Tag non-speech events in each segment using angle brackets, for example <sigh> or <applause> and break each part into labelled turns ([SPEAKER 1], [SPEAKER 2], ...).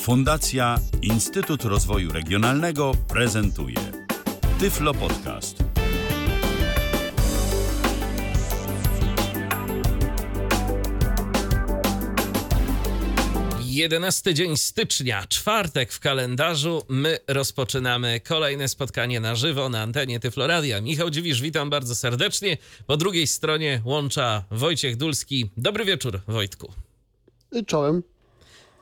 [SPEAKER 1] Fundacja Instytut Rozwoju Regionalnego prezentuje Tyflo Podcast.
[SPEAKER 2] Jedenasty dzień stycznia, czwartek w kalendarzu. My rozpoczynamy kolejne spotkanie na żywo na antenie Tyfloradia. Michał Dziwisz, witam bardzo serdecznie. Po drugiej stronie łącza Wojciech Dulski. Dobry wieczór, Wojtku.
[SPEAKER 3] Czołem.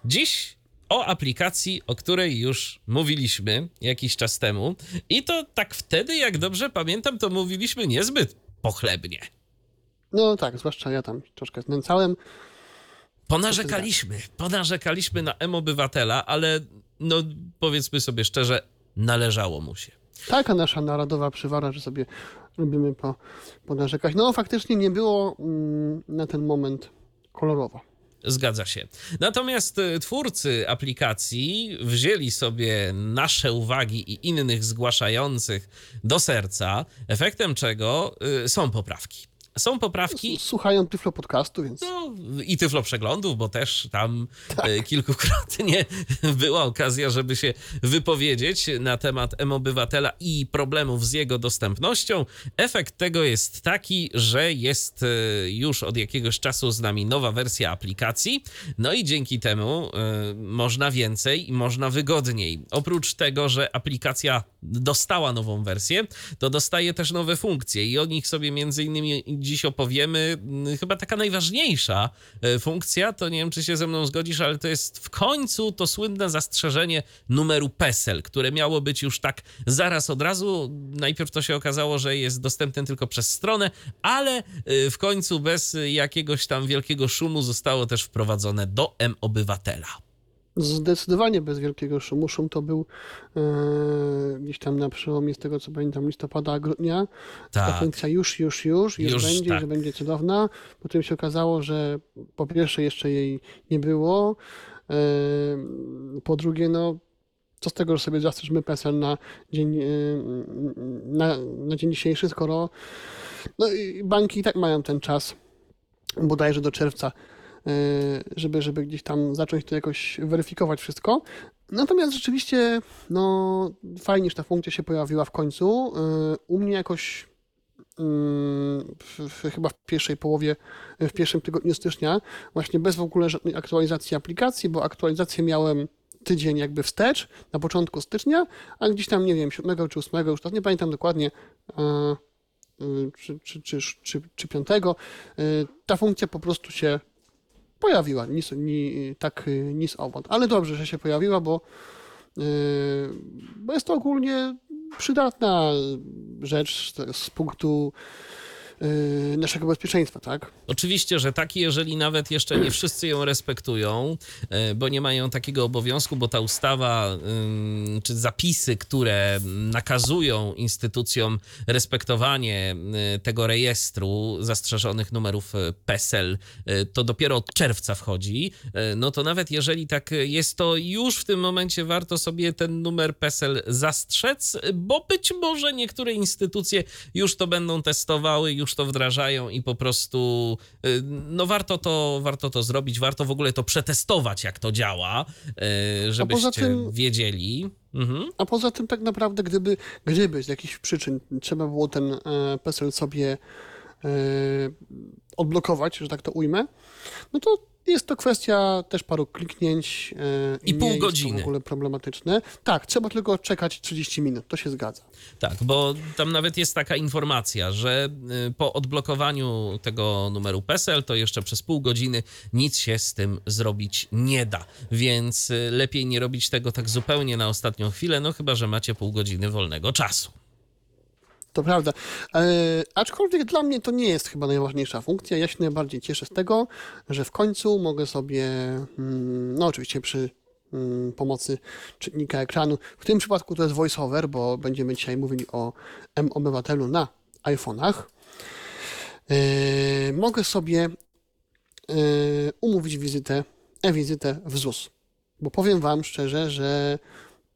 [SPEAKER 2] Dziś o aplikacji, o której już mówiliśmy jakiś czas temu. I to tak wtedy, jak dobrze pamiętam, to mówiliśmy niezbyt pochlebnie.
[SPEAKER 3] No tak, zwłaszcza ja tam troszkę znęcałem.
[SPEAKER 2] Ponarzekaliśmy, ponarzekaliśmy na M-Obywatela, ale no powiedzmy sobie szczerze, należało mu się.
[SPEAKER 3] Taka nasza narodowa przywara, że sobie lubimy po, ponarzekać. No faktycznie nie było mm, na ten moment kolorowo.
[SPEAKER 2] Zgadza się. Natomiast y, twórcy aplikacji wzięli sobie nasze uwagi i innych zgłaszających do serca, efektem czego y, są poprawki. Są poprawki
[SPEAKER 3] Słuchają Tyflo podcastu, więc
[SPEAKER 2] no, i tyflo przeglądów, bo też tam e, kilkukrotnie <laughs> była okazja, żeby się wypowiedzieć na temat M-Obywatela i problemów z jego dostępnością. Efekt tego jest taki, że jest e, już od jakiegoś czasu z nami nowa wersja aplikacji, no i dzięki temu e, można więcej i można wygodniej. Oprócz tego, że aplikacja dostała nową wersję, to dostaje też nowe funkcje i o nich sobie między innymi dziś opowiemy. Chyba taka najważniejsza e, funkcja, to nie wiem, czy się ze mną zgodzisz, ale to jest w końcu to słynne zastrzeżenie numeru PESEL, które miało być już tak zaraz od razu. Najpierw to się okazało, że jest dostępne tylko przez stronę, ale e, w końcu bez jakiegoś tam wielkiego szumu zostało też wprowadzone do M-Obywatela.
[SPEAKER 3] Zdecydowanie bez wielkiego szumu. Szum to był e, gdzieś tam na przełomie, z tego co pamiętam, listopada, grudnia. Ta
[SPEAKER 2] Tak.
[SPEAKER 3] funkcja już, już, już, już,
[SPEAKER 2] Już,
[SPEAKER 3] będzie,
[SPEAKER 2] tak.
[SPEAKER 3] że będzie cudowna. Potem się okazało, że po pierwsze jeszcze jej nie było. E, po drugie, no co z tego, że sobie zastrzeżmy PESEL na dzień, e, na, na dzień dzisiejszy, skoro no, i banki i tak mają ten czas, bodajże do czerwca, żeby, żeby gdzieś tam zacząć to jakoś weryfikować wszystko. Natomiast rzeczywiście, no fajnie, że ta funkcja się pojawiła w końcu. E, U mnie jakoś mm, w, chyba w pierwszej połowie, w pierwszym tygodniu stycznia, właśnie bez w ogóle żadnej aktualizacji aplikacji, bo aktualizację miałem tydzień jakby wstecz, na początku stycznia, a gdzieś tam, nie wiem, 7 czy 8, już teraz nie pamiętam dokładnie, y, czy, czy, czy, czy, czy 5, y, ta funkcja po prostu się pojawiła, nic, ni, tak y, nic owąd. Ale dobrze, że się pojawiła, bo, y, bo jest to ogólnie przydatna rzecz z, punktu naszego bezpieczeństwa, tak?
[SPEAKER 2] Oczywiście, że tak, jeżeli nawet jeszcze nie wszyscy ją respektują, e, bo nie mają takiego obowiązku, bo ta ustawa ym, czy zapisy, które nakazują instytucjom respektowanie y, tego rejestru zastrzeżonych numerów PESEL, to dopiero od czerwca wchodzi, no to nawet jeżeli tak jest, to już w tym momencie warto sobie ten numer PESEL zastrzec, bo być może niektóre instytucje już to będą testowały, już to wdrażają i po prostu y, no warto to, warto to zrobić, warto w ogóle to przetestować, jak to działa, y, żebyście
[SPEAKER 3] tym-
[SPEAKER 2] wiedzieli. Mhm.
[SPEAKER 3] A poza tym tak naprawdę, gdyby, gdyby z jakichś przyczyn trzeba było ten e, PESEL sobie e, odblokować, że tak to ujmę, no to jest to kwestia też paru kliknięć. e,
[SPEAKER 2] I
[SPEAKER 3] nie
[SPEAKER 2] pół godziny.
[SPEAKER 3] to w ogóle problematyczne. Tak, trzeba tylko czekać 30 minut, to się zgadza.
[SPEAKER 2] Tak, bo tam nawet jest taka informacja, że y, po odblokowaniu tego numeru PESEL to jeszcze przez pół godziny nic się z tym zrobić nie da. Więc y, lepiej nie robić tego tak zupełnie na ostatnią chwilę, no chyba, że macie pół godziny wolnego czasu.
[SPEAKER 3] To prawda. E, aczkolwiek dla mnie to nie jest chyba najważniejsza funkcja. Ja się najbardziej cieszę z tego, że w końcu mogę sobie, mm, no oczywiście przy mm, pomocy czytnika ekranu, w tym przypadku to jest voiceover, bo będziemy dzisiaj mówili o M-Obywatelu na iPhone'ach, e, mogę sobie e, umówić wizytę, e-wizytę w ZUS. Bo powiem Wam szczerze, że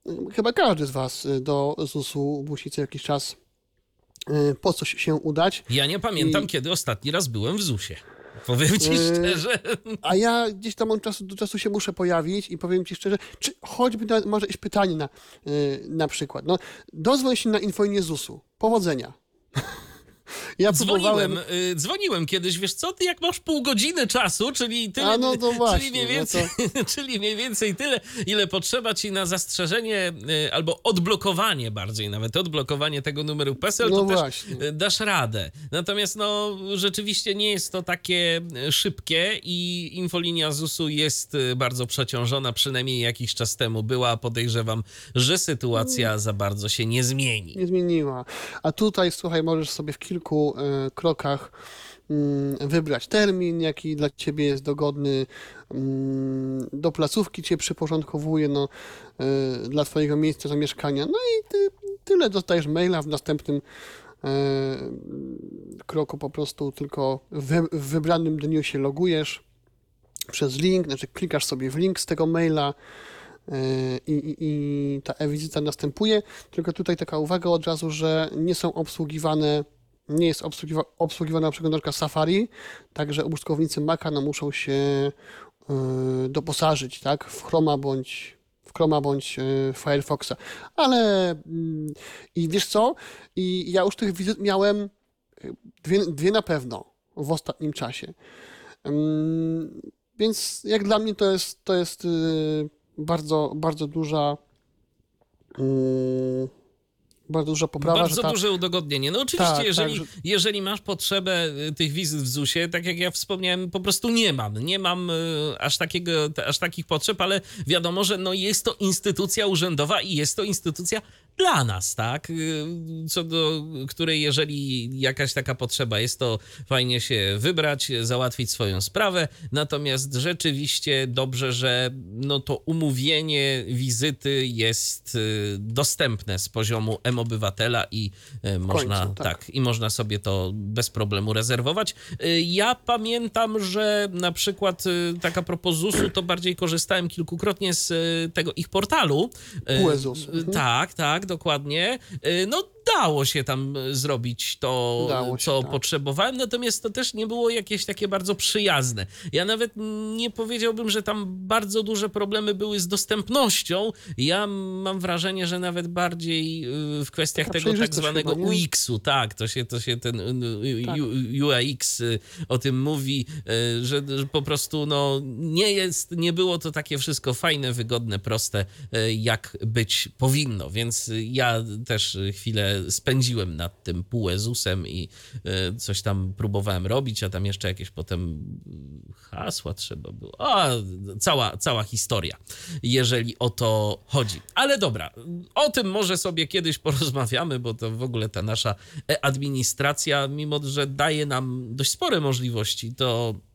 [SPEAKER 3] mm, chyba każdy z Was y, do ZUS-u musi co jakiś czas po coś się udać.
[SPEAKER 2] Ja nie pamiętam,
[SPEAKER 3] I-
[SPEAKER 2] kiedy ostatni raz byłem w ZUS-ie. Powiem ci
[SPEAKER 3] Yy,
[SPEAKER 2] szczerze.
[SPEAKER 3] A ja gdzieś tam od czasu do czasu się muszę pojawić i powiem ci szczerze, czy choćby na, może jakieś pytanie na, yy, na przykład. No, dozwoń się na infolinie ZUS-u. Powodzenia. Ja próbowałem...
[SPEAKER 2] Dzwoniłem, y, dzwoniłem kiedyś, wiesz co, ty jak masz pół godziny czasu, czyli tyle,
[SPEAKER 3] A, no to <laughs> właśnie,
[SPEAKER 2] czyli, mniej
[SPEAKER 3] no
[SPEAKER 2] więcej, <laughs> czyli mniej więcej tyle, ile potrzeba ci na zastrzeżenie y, albo odblokowanie bardziej nawet, odblokowanie tego numeru PESEL,
[SPEAKER 3] No
[SPEAKER 2] to
[SPEAKER 3] właśnie.
[SPEAKER 2] też y, dasz radę. Natomiast no rzeczywiście nie jest to takie y, szybkie i infolinia ZUS-u jest y, bardzo przeciążona, przynajmniej jakiś czas temu była. Podejrzewam, że sytuacja za bardzo się nie zmieni.
[SPEAKER 3] nie zmieniła. A tutaj, słuchaj, możesz sobie w kilku e, krokach mm, wybrać termin, jaki dla ciebie jest dogodny, mm, do placówki cię przyporządkowuje, no, e, dla twojego miejsca zamieszkania. No i ty, tyle dostajesz maila w następnym e, kroku po prostu tylko w wybranym dniu się logujesz przez link, znaczy klikasz sobie w link z tego maila, i, i, i ta e-wizyta następuje. Tylko tutaj taka uwaga od razu, że nie są obsługiwane, nie jest obsługiwa, obsługiwana przeglądarka Safari, także użytkownicy Maca no, muszą się y, doposażyć tak, w Chroma bądź w Chroma bądź y, Firefoxa. Ale mm, i wiesz co? I ja już tych wizyt miałem y, dwie, dwie na pewno w ostatnim czasie. Ym, Więc jak dla mnie to jest, to jest bardzo, bardzo duża mm, bardzo duża poprawa,
[SPEAKER 2] Bardzo
[SPEAKER 3] ta,
[SPEAKER 2] duże udogodnienie. No oczywiście,
[SPEAKER 3] Tak,
[SPEAKER 2] jeżeli,
[SPEAKER 3] tak, że-
[SPEAKER 2] jeżeli masz potrzebę y, tych wizyt w ZUS-ie, tak jak ja wspomniałem, po prostu nie mam. Nie mam y, aż, takiego, aż takich potrzeb, ale wiadomo, że no jest to instytucja urzędowa i jest to instytucja dla nas, tak? Y, Co do której, jeżeli jakaś taka potrzeba jest, to fajnie się wybrać, załatwić swoją sprawę. Natomiast rzeczywiście dobrze, że no to umówienie wizyty jest y, dostępne z poziomu M-Obywatela i y, można,
[SPEAKER 3] tak.
[SPEAKER 2] tak, i można sobie to bez problemu rezerwować. Ja pamiętam, że na przykład taka propos ZUS-u, to bardziej korzystałem kilkukrotnie z tego ich portalu.
[SPEAKER 3] PUE-ZUS.
[SPEAKER 2] y,
[SPEAKER 3] Mhm.
[SPEAKER 2] Tak, tak, dokładnie. Y, No dało się tam y, zrobić to, co
[SPEAKER 3] tak.
[SPEAKER 2] potrzebowałem, natomiast to też nie było jakieś takie bardzo przyjazne. Ja nawet nie powiedziałbym, że tam bardzo duże problemy były z dostępnością. Ja mam wrażenie, że nawet bardziej y, w kwestiach
[SPEAKER 3] Taka
[SPEAKER 2] tego tak zwanego? UX-u, tak, to się, to się ten
[SPEAKER 3] Tak.
[SPEAKER 2] UX y, o tym mówi, że, że po prostu no, nie jest, nie było to takie wszystko fajne, wygodne, proste, jak być powinno, więc ja też chwilę spędziłem nad tym PUEZUS-em i y, coś tam próbowałem robić, a tam jeszcze jakieś potem hasła trzeba było. A, cała, cała historia, jeżeli o to chodzi. Ale dobra, o tym może sobie kiedyś porozmawiamy, bo to w ogóle ta nasza administracja, mimo że daje nam dość spore możliwości, to e,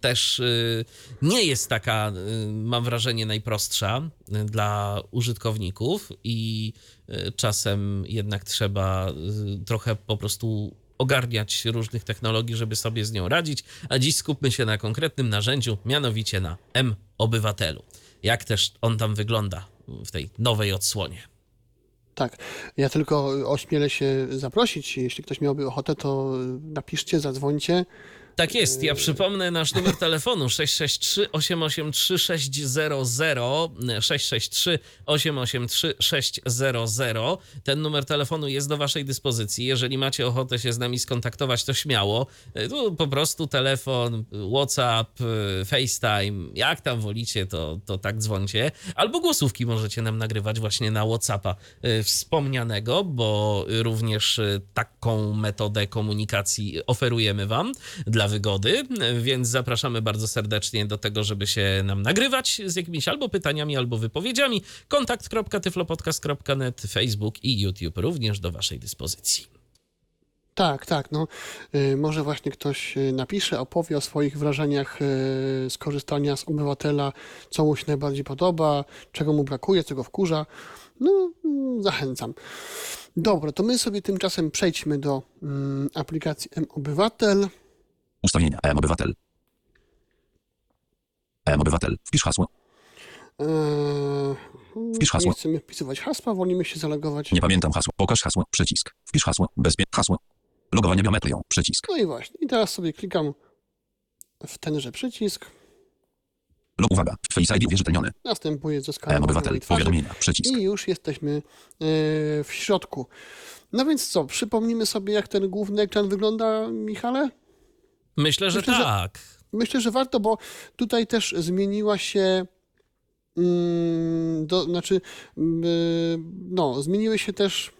[SPEAKER 2] też y, nie jest taka, y, mam wrażenie, najprostsza dla użytkowników i czasem jednak trzeba trochę po prostu ogarniać różnych technologii, żeby sobie z nią radzić, a dziś skupmy się na konkretnym narzędziu, mianowicie na M-Obywatelu. Jak też on tam wygląda w tej nowej odsłonie.
[SPEAKER 3] Tak. Ja tylko ośmielę się zaprosić. Jeśli ktoś miałby ochotę, to napiszcie, zadzwońcie.
[SPEAKER 2] Tak jest, ja przypomnę nasz numer telefonu 663 883 600 663 883 600. Ten numer telefonu jest do waszej dyspozycji. Jeżeli macie ochotę się z nami skontaktować, to śmiało. Tu po prostu telefon, WhatsApp, FaceTime, jak tam wolicie, to, to tak dzwońcie. Albo głosówki możecie nam nagrywać właśnie na WhatsAppa y, wspomnianego, bo również taką metodę komunikacji oferujemy wam dla wygody, więc zapraszamy bardzo serdecznie do tego, żeby się nam nagrywać z jakimiś albo pytaniami, albo wypowiedziami. kontakt.tyflopodcast.net, Facebook i YouTube również do waszej dyspozycji.
[SPEAKER 3] Tak, tak. No, y, może właśnie ktoś y, napisze, opowie o swoich wrażeniach y, z korzystania z obywatela, co mu się najbardziej podoba, czego mu brakuje, co go wkurza. No, mm, zachęcam. Dobra, to my sobie tymczasem przejdźmy do mm, aplikacji M-Obywatel.
[SPEAKER 4] Ustawienia. M-Obywatel. M-Obywatel. Wpisz hasło.
[SPEAKER 3] Eee,
[SPEAKER 4] Wpisz hasło.
[SPEAKER 3] Nie chcemy wpisywać hasła, wolimy się zalogować.
[SPEAKER 4] Nie pamiętam hasło. Pokaż hasło. Przycisk. Wpisz hasło. Bezpie... Hasło. Logowanie biometrią. Przycisk.
[SPEAKER 3] No i właśnie. I teraz sobie klikam w tenże przycisk.
[SPEAKER 4] Log uwaga. Face ID uwierzytelniony.
[SPEAKER 3] Następuje zeskanowanie
[SPEAKER 4] M-Obywatel.
[SPEAKER 3] mojej twarzy
[SPEAKER 4] Powiadomienia. Przycisk.
[SPEAKER 3] i już jesteśmy e, w środku. No więc co, przypomnimy sobie, jak ten główny ekran wygląda, Michale?
[SPEAKER 2] Myślę, że
[SPEAKER 3] Myślę, że-
[SPEAKER 2] tak.
[SPEAKER 3] Myślę, że warto, bo tutaj też zmieniła się. mm, Do, znaczy, mm, no, zmieniły się też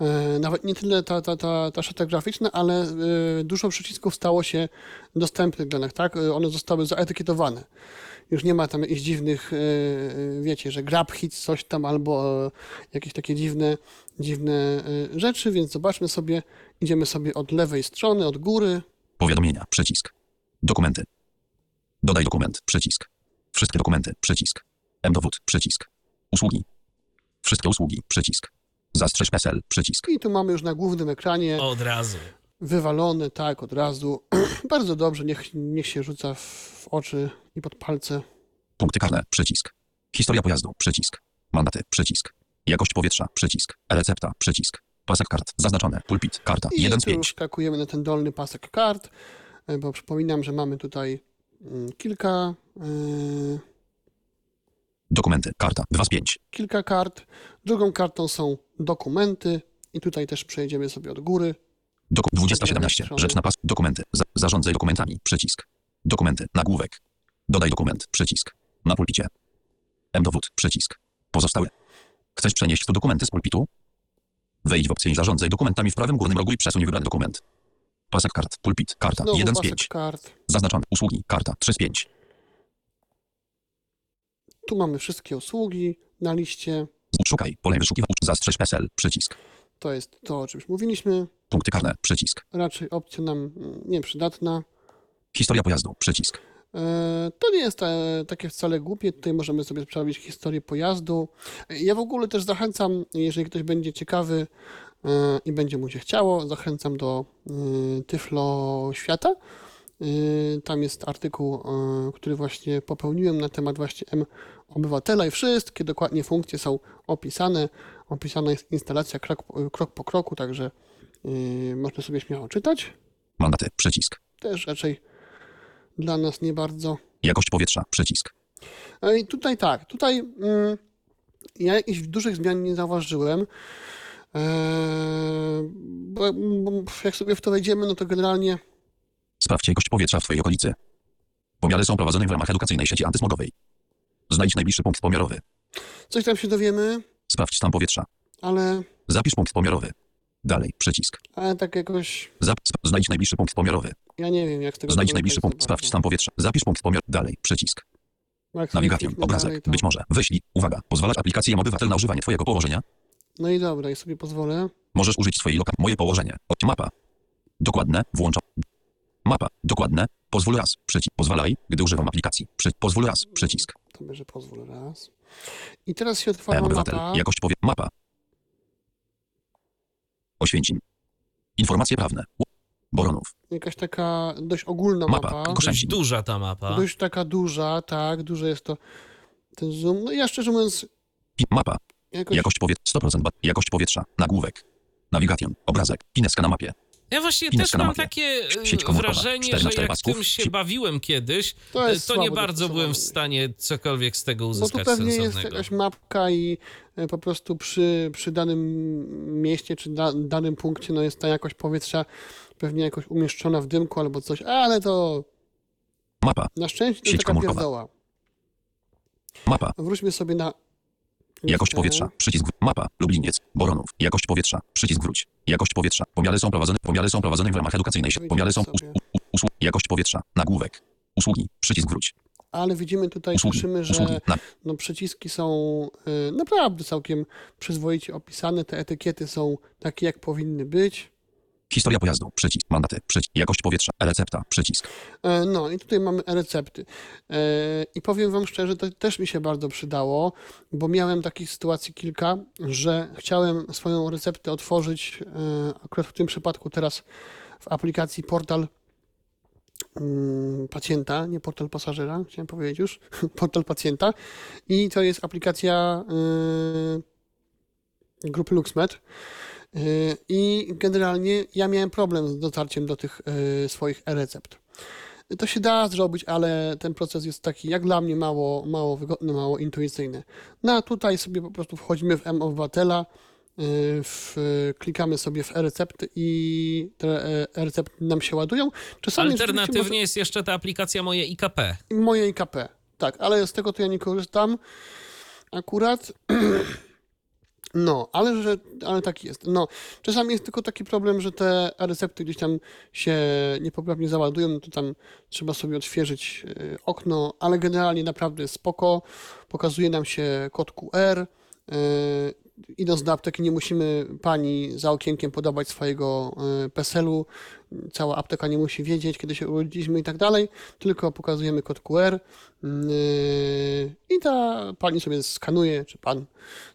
[SPEAKER 3] e, nawet nie tyle ta, ta, ta, ta szata graficzna, ale e, dużo przycisków stało się dostępnych dla nas, tak? One zostały zaetykietowane. Już nie ma tam jakichś dziwnych, e, wiecie, że grab hits, coś tam, albo jakieś takie dziwne, dziwne rzeczy, więc zobaczmy sobie, idziemy sobie od lewej strony, od góry,
[SPEAKER 4] Powiadomienia. Przycisk. Dokumenty. Dodaj dokument. Przycisk. Wszystkie dokumenty. Przycisk. M-dowód. Przycisk. Usługi. Wszystkie usługi. Przycisk. Zastrzeż PESEL. Przycisk.
[SPEAKER 3] I tu mamy już na głównym ekranie
[SPEAKER 2] Od razu.
[SPEAKER 3] wywalone, tak, od razu. <clears throat> Bardzo dobrze, niech, niech się rzuca w, w oczy i pod palce.
[SPEAKER 4] Punkty karne. Przycisk. Historia pojazdu. Przycisk. Mandaty. Przycisk. Jakość powietrza. Przycisk. Recepta. Przycisk. Pasek kart. Zaznaczone. Pulpit. Karta.
[SPEAKER 3] I
[SPEAKER 4] 1 z
[SPEAKER 3] tu
[SPEAKER 4] 5.
[SPEAKER 3] wskakujemy na ten dolny pasek kart, e, bo przypominam, że mamy tutaj mm, kilka, e,
[SPEAKER 4] Dokumenty. Karta. 2 z 5.
[SPEAKER 3] kilka kart. Drugą kartą są dokumenty i tutaj też przejdziemy sobie od góry.
[SPEAKER 4] Doku 2017.
[SPEAKER 3] strony.
[SPEAKER 4] Rzecz na pas. Dokumenty. Za zarządzaj dokumentami. Przycisk. Dokumenty. Nagłówek. Dodaj dokument. Przycisk. Na pulpicie. M-dowód. Przycisk. Pozostałe. Chcesz przenieść tu dokumenty z pulpitu? Wejdź w opcję Zarządzaj dokumentami w prawym górnym rogu i przesuń wybrany dokument. Pasek kart. Pulpit. Karta.
[SPEAKER 3] Znowu
[SPEAKER 4] 1 z
[SPEAKER 3] pasek
[SPEAKER 4] 5.
[SPEAKER 3] kart.
[SPEAKER 4] Zaznaczone. Usługi. Karta. 3 z 5.
[SPEAKER 3] Tu mamy wszystkie usługi na liście.
[SPEAKER 4] Szukaj. Pole wyszukiwania. Zastrzeż PESEL. Przycisk.
[SPEAKER 3] To jest to, o czym już mówiliśmy.
[SPEAKER 4] Punkty karne. Przycisk.
[SPEAKER 3] Raczej opcja nam mm, nieprzydatna.
[SPEAKER 4] Historia pojazdu. Przycisk.
[SPEAKER 3] E, To nie jest takie wcale głupie. Tutaj możemy sobie sprawdzić historię pojazdu. Ja w ogóle też zachęcam, jeżeli ktoś będzie ciekawy e, i będzie mu się chciało, zachęcam do e, Tyflo Świata. Tam jest artykuł, który właśnie popełniłem na temat właśnie M obywatela i wszystkie dokładnie funkcje są opisane. Opisana jest instalacja krok, krok po kroku, także można sobie śmiało czytać.
[SPEAKER 4] Mandaty. Przycisk.
[SPEAKER 3] Też raczej dla nas nie bardzo.
[SPEAKER 4] Jakość powietrza. Przycisk.
[SPEAKER 3] No i tutaj tak, tutaj mm, ja jakichś dużych zmian nie zauważyłem. Eee, bo, bo jak sobie w to wejdziemy, no to generalnie
[SPEAKER 4] Sprawdź jakość powietrza w Twojej okolicy. Pomiary są prowadzone w ramach edukacyjnej sieci antysmogowej. Znajdź najbliższy punkt pomiarowy.
[SPEAKER 3] coś tam się dowiemy,
[SPEAKER 4] Sprawdź stan powietrza.
[SPEAKER 3] ale,
[SPEAKER 4] Zapisz punkt pomiarowy. Dalej, przycisk.
[SPEAKER 3] ale tak jakoś,
[SPEAKER 4] Zap znajdź najbliższy punkt pomiarowy.
[SPEAKER 3] ja nie wiem jak z tego
[SPEAKER 4] Znajdź najbliższy punkt. Sprawdź stan powietrza. Zapisz punkt pomiarowy. Dalej, przycisk. Nawigacją, obrazek.
[SPEAKER 3] dalej, to-
[SPEAKER 4] Być może. Wyślij. Uwaga. Pozwalać aplikacji obywatel na używanie Twojego położenia.
[SPEAKER 3] No i dobra, i sobie pozwolę.
[SPEAKER 4] Możesz użyć swojej loka. Moje położenie. Mapa. Dokładne. Włączam. Mapa. Dokładne. Pozwól raz. Przycisk. Pozwalaj, gdy używam aplikacji. Przy... Pozwól raz. Przycisk.
[SPEAKER 3] To będzie pozwól raz. I teraz się otwarła mapa.
[SPEAKER 4] Jakość powie... Mapa. Oświęcim. Informacje prawne. Boronów.
[SPEAKER 3] Jakaś taka dość ogólna
[SPEAKER 4] Mapa.
[SPEAKER 3] mapa.
[SPEAKER 2] Dość duża ta mapa.
[SPEAKER 3] Dość taka duża, tak, duże jest to ten zoom. No i ja szczerze mówiąc,
[SPEAKER 4] I mapa.
[SPEAKER 3] jakoś
[SPEAKER 4] Jakość powietrza. 100% ba- Jakość powietrza. Nagłówek. Navigation. Obrazek. Pineska na mapie.
[SPEAKER 2] Ja właśnie też mam takie e, wrażenie, że jak
[SPEAKER 4] pasków.
[SPEAKER 2] tym się
[SPEAKER 4] Si-
[SPEAKER 2] bawiłem kiedyś,
[SPEAKER 3] To
[SPEAKER 2] e,
[SPEAKER 3] jest
[SPEAKER 2] to nie bardzo byłem w stanie cokolwiek z tego
[SPEAKER 3] No
[SPEAKER 2] uzyskać
[SPEAKER 3] tu pewnie jest
[SPEAKER 2] sensownego.
[SPEAKER 3] jakaś mapka i e, po prostu przy, przy danym mieście czy da, danym punkcie no jest ta jakość powietrza pewnie jakoś umieszczona w dymku albo coś, ale to
[SPEAKER 4] Mapa.
[SPEAKER 3] na szczęście to
[SPEAKER 4] Sieć
[SPEAKER 3] taka pierdoła.
[SPEAKER 4] Mapa.
[SPEAKER 3] Wróćmy sobie na
[SPEAKER 4] Jakość powietrza. Przycisk. w- Mapa. Lubliniec. Boronów. Jakość powietrza. Przycisk wróć. Jakość powietrza. Pomiary są prowadzone. Pomiary są prowadzone w ramach edukacyjnej. Pomiary są. Us, usług. Jakość powietrza. Nagłówek. Usługi. Przycisk wróć.
[SPEAKER 3] Ale widzimy tutaj,
[SPEAKER 4] Usługi.
[SPEAKER 3] słyszymy,
[SPEAKER 4] Usługi.
[SPEAKER 3] że
[SPEAKER 4] Na,
[SPEAKER 3] no, przyciski są y, naprawdę całkiem przyzwoicie opisane, te etykiety są takie jak powinny być.
[SPEAKER 4] Historia pojazdu. Przycisk. Mandaty. Przycisk. Jakość powietrza. Recepta. Przycisk.
[SPEAKER 3] E, No i tutaj mamy recepty. E, I powiem Wam szczerze, to też mi się bardzo przydało, bo miałem takich sytuacji kilka, że chciałem swoją receptę otworzyć, e, akurat w tym przypadku teraz w aplikacji portal mm, pacjenta, nie portal pasażera, chciałem powiedzieć już, <laughs> portal pacjenta i to jest aplikacja grupy LuxMed. E, I generalnie ja miałem problem z dotarciem do tych e, swoich e-recept. To się da zrobić, ale ten proces jest taki, jak dla mnie, mało, mało wygodny, mało intuicyjny. No a tutaj sobie po prostu wchodzimy w M-Obywatela, y, w, klikamy sobie w e-recepty i te e-recepty nam się ładują. Czasami
[SPEAKER 2] Alternatywnie jest jeszcze ta aplikacja moje IKP.
[SPEAKER 3] może- Moje IKP, tak, ale z tego to ja nie korzystam akurat. <clears throat> No, ale, że, ale tak jest. No, czasami jest tylko taki problem, że te recepty gdzieś tam się niepoprawnie załadują, no to tam trzeba sobie odświeżyć y, okno, ale generalnie naprawdę spoko. Pokazuje nam się kod QR. Idąc do apteki nie musimy pani za okienkiem podawać swojego y, PESEL-u. Cała apteka nie musi wiedzieć, kiedy się urodziliśmy i tak dalej, tylko pokazujemy kod QR yy, i ta pani sobie skanuje, czy pan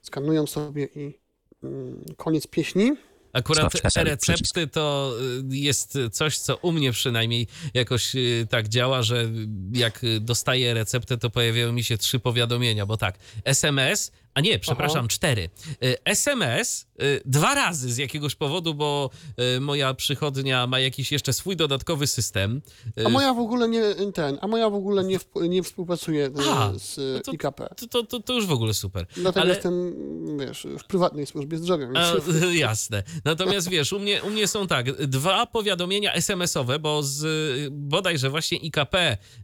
[SPEAKER 3] skanują sobie i mm, koniec pieśni.
[SPEAKER 2] Akurat e-recepty to y, jest coś, co u mnie przynajmniej jakoś y, tak działa, że jak dostaję receptę, to pojawiają mi się trzy powiadomienia, bo tak, SMS, a nie, przepraszam,
[SPEAKER 3] Aha.
[SPEAKER 2] cztery. Y, SMS y, dwa razy z jakiegoś powodu, bo y, moja przychodnia ma jakiś jeszcze swój dodatkowy system. Y,
[SPEAKER 3] A moja w ogóle nie ten, a moja w ogóle nie, nie współpracuje
[SPEAKER 2] A,
[SPEAKER 3] z
[SPEAKER 2] no to-
[SPEAKER 3] IKP.
[SPEAKER 2] to, to, to, to już w ogóle super.
[SPEAKER 3] Dlatego
[SPEAKER 2] ale-
[SPEAKER 3] jestem, wiesz, w prywatnej służbie zdrowia.
[SPEAKER 2] A,
[SPEAKER 3] Więc...
[SPEAKER 2] jasne. Natomiast wiesz, u mnie, u mnie są tak, dwa powiadomienia SMS-owe, bo z y, bodajże właśnie IKP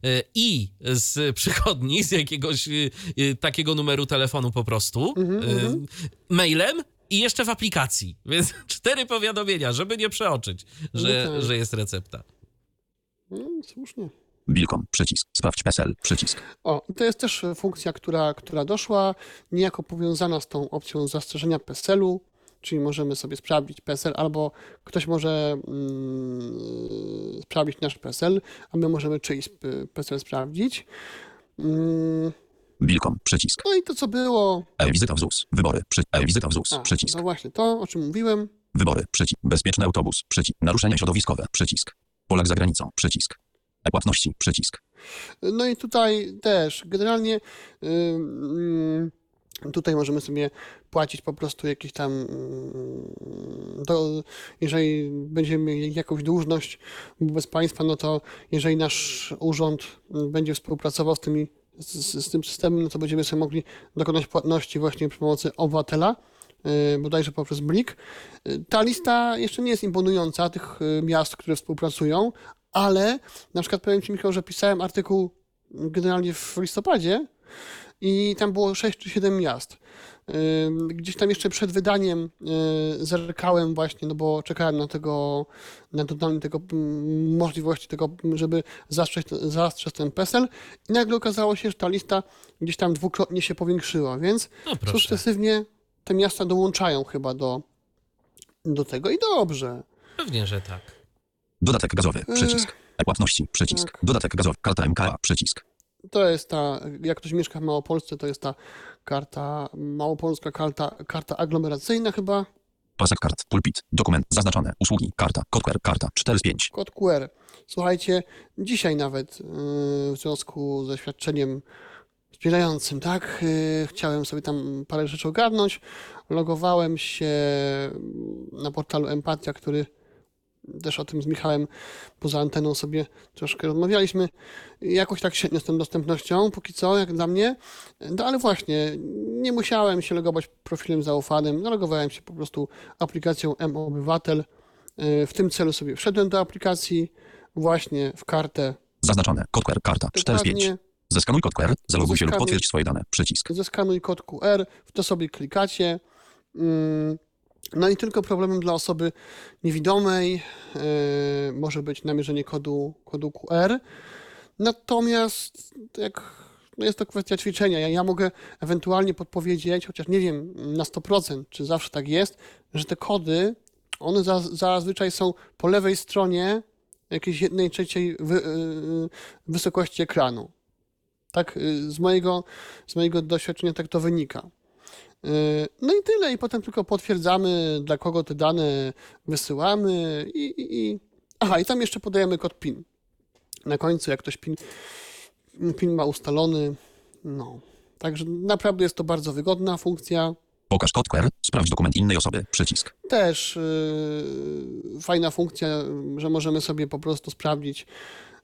[SPEAKER 2] y, i z przychodni, z jakiegoś y, y, takiego numeru telefonu po prostu, y, mailem i jeszcze w aplikacji. <laughs> Więc cztery powiadomienia, żeby nie przeoczyć, że,
[SPEAKER 3] No tak.
[SPEAKER 2] że jest recepta.
[SPEAKER 3] No, słusznie.
[SPEAKER 4] Wilkom, przycisk. Sprawdź PESEL, przycisk.
[SPEAKER 3] O, to jest też e, funkcja, która, która doszła, niejako powiązana z tą opcją zastrzeżenia PESEL-u, czyli możemy sobie sprawdzić PESEL, albo ktoś może mm, sprawdzić nasz PESEL, a my możemy czyjś p- PESEL sprawdzić. Mm,
[SPEAKER 4] Wilkom, przycisk.
[SPEAKER 3] no i to, co było,
[SPEAKER 4] E-wizyta w ZUS. Wybory. Przy... E-wizyta w ZUS.
[SPEAKER 3] a,
[SPEAKER 4] Przycisk.
[SPEAKER 3] no właśnie to, o czym mówiłem,
[SPEAKER 4] Wybory. Przycisk. Bezpieczny autobus. Przycisk. Naruszenia środowiskowe. Przycisk. Polak za granicą. Przycisk. E-płatności. Przycisk.
[SPEAKER 3] No i tutaj też generalnie ym, tutaj możemy sobie płacić po prostu jakieś tam, jeżeli będziemy mieli jakąś dłużność wobec państwa, no to jeżeli nasz urząd będzie współpracował z tymi z, z tym systemem, no to będziemy sobie mogli dokonać płatności właśnie przy pomocy obywatela, yy, bodajże poprzez Blik. Yy, Ta lista jeszcze nie jest imponująca tych yy, miast, które współpracują, ale na przykład powiem Ci, Michał, że pisałem artykuł generalnie w listopadzie i tam było 6 czy 7 miast. Gdzieś tam jeszcze przed wydaniem y, zerkałem właśnie, no bo czekałem na tego, na dodanie tego możliwości tego, żeby zastrzec, zastrzec ten PESEL i nagle okazało się, że ta lista gdzieś tam dwukrotnie się powiększyła, więc
[SPEAKER 2] No
[SPEAKER 3] sukcesywnie te miasta dołączają chyba do, do tego i dobrze.
[SPEAKER 2] Pewnie, że tak.
[SPEAKER 4] Dodatek gazowy. Przycisk. E-płatności. Przycisk.
[SPEAKER 3] tak.
[SPEAKER 4] Dodatek gazowy. Karta MKA. Przycisk.
[SPEAKER 3] To jest ta, jak ktoś mieszka w Małopolsce, to jest ta karta, małopolska karta, karta aglomeracyjna chyba,
[SPEAKER 4] Pasek kart. Pulpit. Dokument. Zaznaczone. Usługi. Karta. Kod QR. Karta. 4 z 5.
[SPEAKER 3] kod QR. Słuchajcie, dzisiaj nawet yy, w związku ze świadczeniem wspierającym, tak, yy, chciałem sobie tam parę rzeczy ogarnąć, logowałem się na portalu Empatia, który też o tym z Michałem poza anteną sobie troszkę rozmawialiśmy. Jakoś tak średnio z tą dostępnością, póki co, jak dla mnie. No ale właśnie, nie musiałem się logować profilem zaufanym, zalogowałem się po prostu aplikacją M-Obywatel. Yy, W tym celu sobie wszedłem do aplikacji, właśnie w kartę.
[SPEAKER 4] Zaznaczone. Kod QR. Karta. 4 z 5.
[SPEAKER 3] Dokładnie
[SPEAKER 4] Zeskanuj kod QR. Zaloguj się lub potwierdź swoje dane. Przycisk.
[SPEAKER 3] zeskanuj kod QR, w to sobie klikacie. Mm, No i tylko problemem dla osoby niewidomej yy, może być namierzenie kodu, kodu QR. Natomiast jak no jest to kwestia ćwiczenia. Ja, ja mogę ewentualnie podpowiedzieć, chociaż nie wiem na 100%, czy zawsze tak jest, że te kody, one za, zazwyczaj są po lewej stronie jakiejś jednej trzeciej wy, yy, wysokości ekranu. Tak, y, z mojego, z mojego doświadczenia tak to wynika. Y, No i tyle, i potem tylko potwierdzamy, dla kogo te dane wysyłamy i, i, i... Aha, i tam jeszcze podajemy kod PIN. Na końcu, jak ktoś PIN, PIN ma ustalony, no. Także naprawdę jest to bardzo wygodna funkcja.
[SPEAKER 4] Pokaż kod QR. Sprawdź dokument innej osoby. Przycisk.
[SPEAKER 3] Też yy, fajna funkcja, że możemy sobie po prostu sprawdzić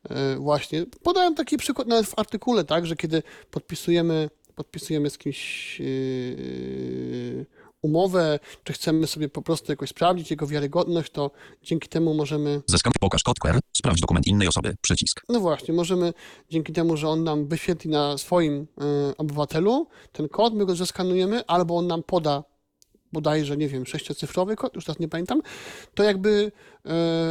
[SPEAKER 3] e, właśnie. Podałem taki przykład nawet w artykule, tak, że kiedy podpisujemy, podpisujemy z kimś yy, umowę, czy chcemy sobie po prostu jakoś sprawdzić jego wiarygodność, to dzięki temu możemy
[SPEAKER 4] Zeskanuj pokaż kod QR. Sprawdź dokument innej osoby. Przycisk.
[SPEAKER 3] No właśnie, możemy dzięki temu, że on nam wyświetli na swoim y, obywatelu ten kod, my go zeskanujemy, albo on nam poda bodajże, nie wiem, sześciocyfrowy kod, już teraz nie pamiętam, to jakby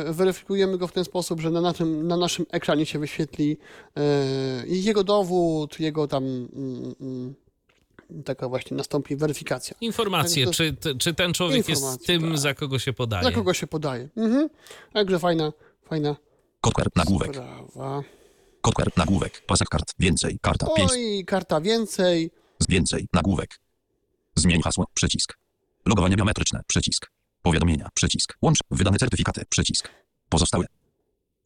[SPEAKER 3] y, weryfikujemy go w ten sposób, że na, na, tym, na naszym ekranie się wyświetli y, jego dowód, jego tam mm, mm, taka właśnie nastąpi weryfikacja.
[SPEAKER 2] Informacje,
[SPEAKER 3] Tak, to-
[SPEAKER 2] czy, czy ten człowiek jest tym,
[SPEAKER 3] tak.
[SPEAKER 2] za kogo się podaje.
[SPEAKER 3] Za kogo się podaje. Mhm. Także fajna, fajna
[SPEAKER 4] Kod QR. Nagłówek.
[SPEAKER 3] sprawa.
[SPEAKER 4] Kod QR. Nagłówek. Pasek kart. Więcej. Karta. 5.
[SPEAKER 3] Oj, karta więcej.
[SPEAKER 4] Więcej. Nagłówek. Zmień hasło. Przycisk. Logowanie biometryczne. Przycisk. Powiadomienia. Przycisk. Łącz. Wydane certyfikaty. Przycisk. Pozostałe.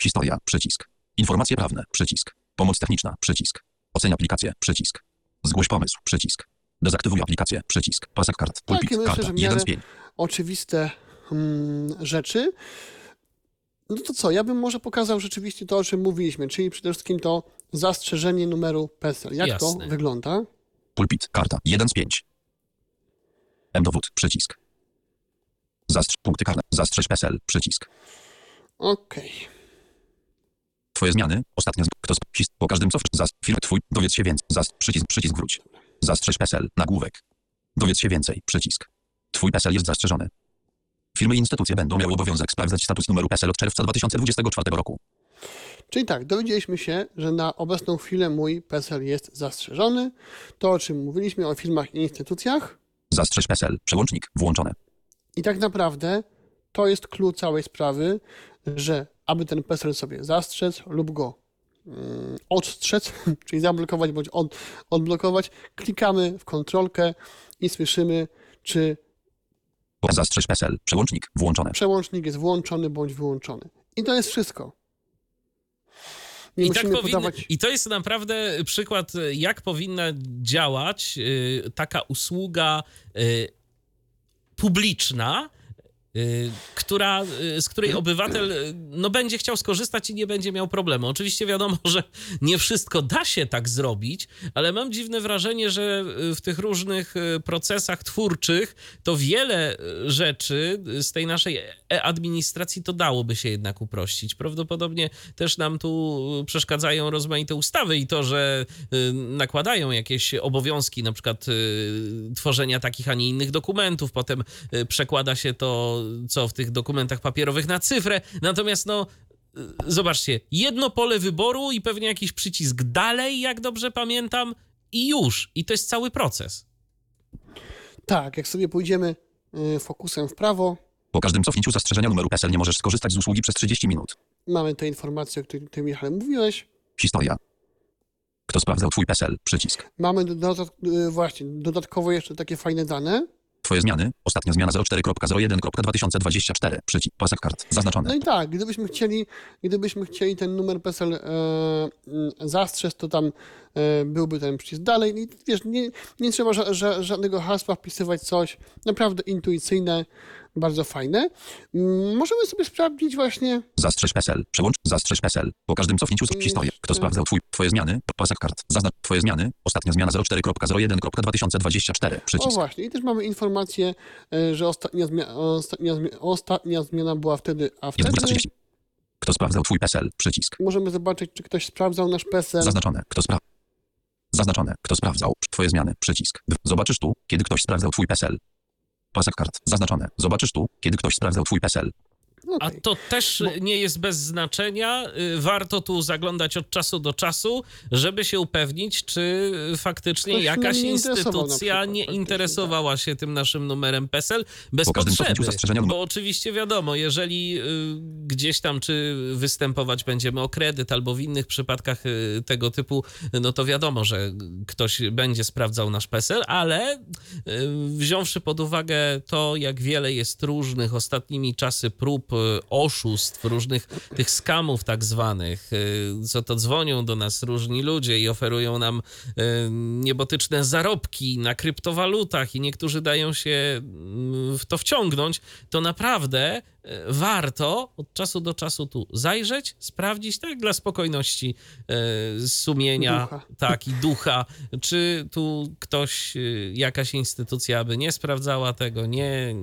[SPEAKER 4] Historia. Przycisk. Informacje prawne. Przycisk. Pomoc techniczna. Przycisk. Oceń aplikację. Przycisk. Zgłoś pomysł. Przycisk. Dezaktywuj aplikację. Przycisk. Pasek kart. Pulpit.
[SPEAKER 3] myślę,
[SPEAKER 4] Karta.
[SPEAKER 3] że w
[SPEAKER 4] 1
[SPEAKER 3] miarę-
[SPEAKER 4] z 5.
[SPEAKER 3] oczywiste mm, rzeczy. No to co, ja bym może pokazał rzeczywiście to, o czym mówiliśmy, czyli przede wszystkim to zastrzeżenie numeru PESEL. Jak
[SPEAKER 2] Jasne.
[SPEAKER 3] to wygląda?
[SPEAKER 4] Pulpit. Karta. 1 z 5. M dowód. Przycisk. Zastrz. Punkty karne. Zastrzeż PESEL. Przycisk.
[SPEAKER 3] Okej.
[SPEAKER 4] Twoje zmiany. Ostatnia. Z... Kto. His... Po każdym co. w- Zas... Film. Twój. Dowiedz się więcej. Zas... Przycisk. Przycisk wróć. Zastrzeż PESEL. Nagłówek. Dowiedz się więcej. Przycisk. Twój PESEL jest zastrzeżony. Firmy i instytucje będą miały obowiązek sprawdzać status numeru PESEL od czerwca 2024 roku.
[SPEAKER 3] Czyli tak, dowiedzieliśmy się, że na obecną chwilę mój PESEL jest zastrzeżony. To, o czym mówiliśmy o firmach i instytucjach.
[SPEAKER 4] Zastrzeż PESEL. Przełącznik. Włączone.
[SPEAKER 3] I tak naprawdę to jest klucz całej sprawy, że aby ten PESEL sobie zastrzec lub go mm, odstrzec, <laughs> czyli zablokować bądź od, odblokować, klikamy w kontrolkę i słyszymy, czy
[SPEAKER 4] Zastrzeż PESEL. Przełącznik. Włączone.
[SPEAKER 3] przełącznik jest włączony bądź wyłączony. I to jest wszystko. Nie
[SPEAKER 2] I, tak powinny,
[SPEAKER 3] podawać.
[SPEAKER 2] I to jest naprawdę przykład, jak powinna działać y, taka usługa y, publiczna, która, y, z której obywatel y, no, będzie chciał skorzystać i nie będzie miał problemu. Oczywiście wiadomo, <laughs> że nie wszystko da się tak zrobić, ale mam dziwne wrażenie, że y, w tych różnych y, procesach twórczych to wiele y, rzeczy z tej naszej e-administracji to dałoby się jednak uprościć. Prawdopodobnie też nam tu przeszkadzają rozmaite ustawy i to, że y, nakładają jakieś obowiązki, na przykład y, tworzenia takich, a nie innych dokumentów, potem y, przekłada się to, co w tych dokumentach papierowych na cyfrę. Natomiast no, zobaczcie, jedno pole wyboru i pewnie jakiś przycisk dalej, jak dobrze pamiętam, i już. I to jest cały proces.
[SPEAKER 3] Tak, jak sobie pójdziemy y, fokusem w prawo,
[SPEAKER 4] Po każdym cofnięciu zastrzeżenia numeru PESEL nie możesz skorzystać z usługi przez 30 minut.
[SPEAKER 3] mamy te informacje, o których ty, Michale, mówiłeś.
[SPEAKER 4] Historia. Kto sprawdzał twój PESEL? Przycisk.
[SPEAKER 3] Mamy dodat, y, właśnie dodatkowo jeszcze takie fajne dane.
[SPEAKER 4] Twoje zmiany. Ostatnia zmiana 04.01.2024. Przycisk. Pasek kart. Zaznaczony.
[SPEAKER 3] No i tak, gdybyśmy chcieli, gdybyśmy chcieli ten numer PESEL e, mm, zastrzec, to tam e, byłby ten przycisk dalej. I wiesz, nie, nie trzeba ża, ża, żadnego hasła wpisywać coś. Naprawdę intuicyjne, bardzo fajne. Mm, Możemy sobie sprawdzić właśnie,
[SPEAKER 4] Zastrzeż PESEL. Przełącz. Zastrzeż PESEL. Po każdym cofnięciu. z- Historia. Kto sprawdzał twój. Twoje zmiany. Pasek kart. Zaznacz. Twoje zmiany. Ostatnia zmiana 04.01.2024.
[SPEAKER 3] o
[SPEAKER 4] Przycisk.
[SPEAKER 3] właśnie, i też mamy informację, e, że ostatnia, zmia, ostatnia, zmia, ostatnia zmiana była wtedy, a wtedy
[SPEAKER 4] 1.30. Kto sprawdzał twój PESEL? Przycisk.
[SPEAKER 3] możemy zobaczyć, czy ktoś sprawdzał nasz PESEL.
[SPEAKER 4] Zaznaczone. Kto spra... Zaznaczone. Kto sprawdzał? Twoje zmiany. Przycisk. Zobaczysz tu, kiedy ktoś sprawdzał twój PESEL. Pasek kart. Zaznaczone. Zobaczysz tu, kiedy ktoś sprawdzał twój PESEL.
[SPEAKER 2] A
[SPEAKER 3] Okej.
[SPEAKER 2] to też nie jest bez znaczenia. Y, Warto tu zaglądać od czasu do czasu, żeby się upewnić, czy faktycznie
[SPEAKER 3] Ktoś
[SPEAKER 2] jakaś
[SPEAKER 3] nie
[SPEAKER 2] instytucja
[SPEAKER 3] przykład,
[SPEAKER 2] nie interesowała się tym naszym numerem PESEL bez
[SPEAKER 4] Po
[SPEAKER 2] potrzeby. Bo oczywiście wiadomo, jeżeli y, gdzieś tam czy występować będziemy o kredyt albo w innych przypadkach y, tego typu, no to wiadomo, że ktoś będzie sprawdzał nasz PESEL, ale wziąwszy pod uwagę to, jak wiele jest różnych ostatnimi czasy prób oszustw, różnych tych skamów tak zwanych, y, co to dzwonią do nas różni ludzie i oferują nam y, niebotyczne zarobki na kryptowalutach i niektórzy dają się mm, w to wciągnąć, to naprawdę warto od czasu do czasu tu zajrzeć, sprawdzić, tak dla spokojności e, sumienia,
[SPEAKER 3] Ducha.
[SPEAKER 2] tak i ducha, czy tu ktoś, e, jakaś instytucja by nie sprawdzała tego, nie,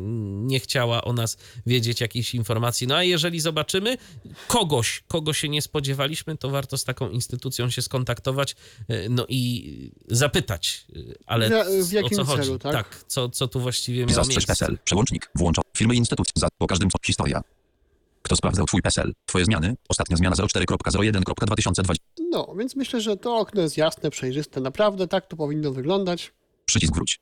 [SPEAKER 2] nie chciała o nas wiedzieć jakichś informacji. No a jeżeli zobaczymy kogoś, kogo się nie spodziewaliśmy, to warto z taką instytucją się skontaktować, e, no i zapytać, e, ale
[SPEAKER 3] W- w
[SPEAKER 2] o
[SPEAKER 3] jakim
[SPEAKER 2] co chodzi?
[SPEAKER 3] celu, tak?
[SPEAKER 2] tak, co, co tu właściwie miało
[SPEAKER 4] Zastrzeż
[SPEAKER 2] miejsce.
[SPEAKER 4] PESEL. Przełącznik. Włącza. Firmy i instytucje. Za. Po każdym co. Historia. Kto sprawdzał twój PESEL? Twoje zmiany? Ostatnia zmiana 04.01.2020.
[SPEAKER 3] No, więc myślę, że to okno jest jasne, przejrzyste. Naprawdę tak to powinno wyglądać.
[SPEAKER 4] Przycisk wróć.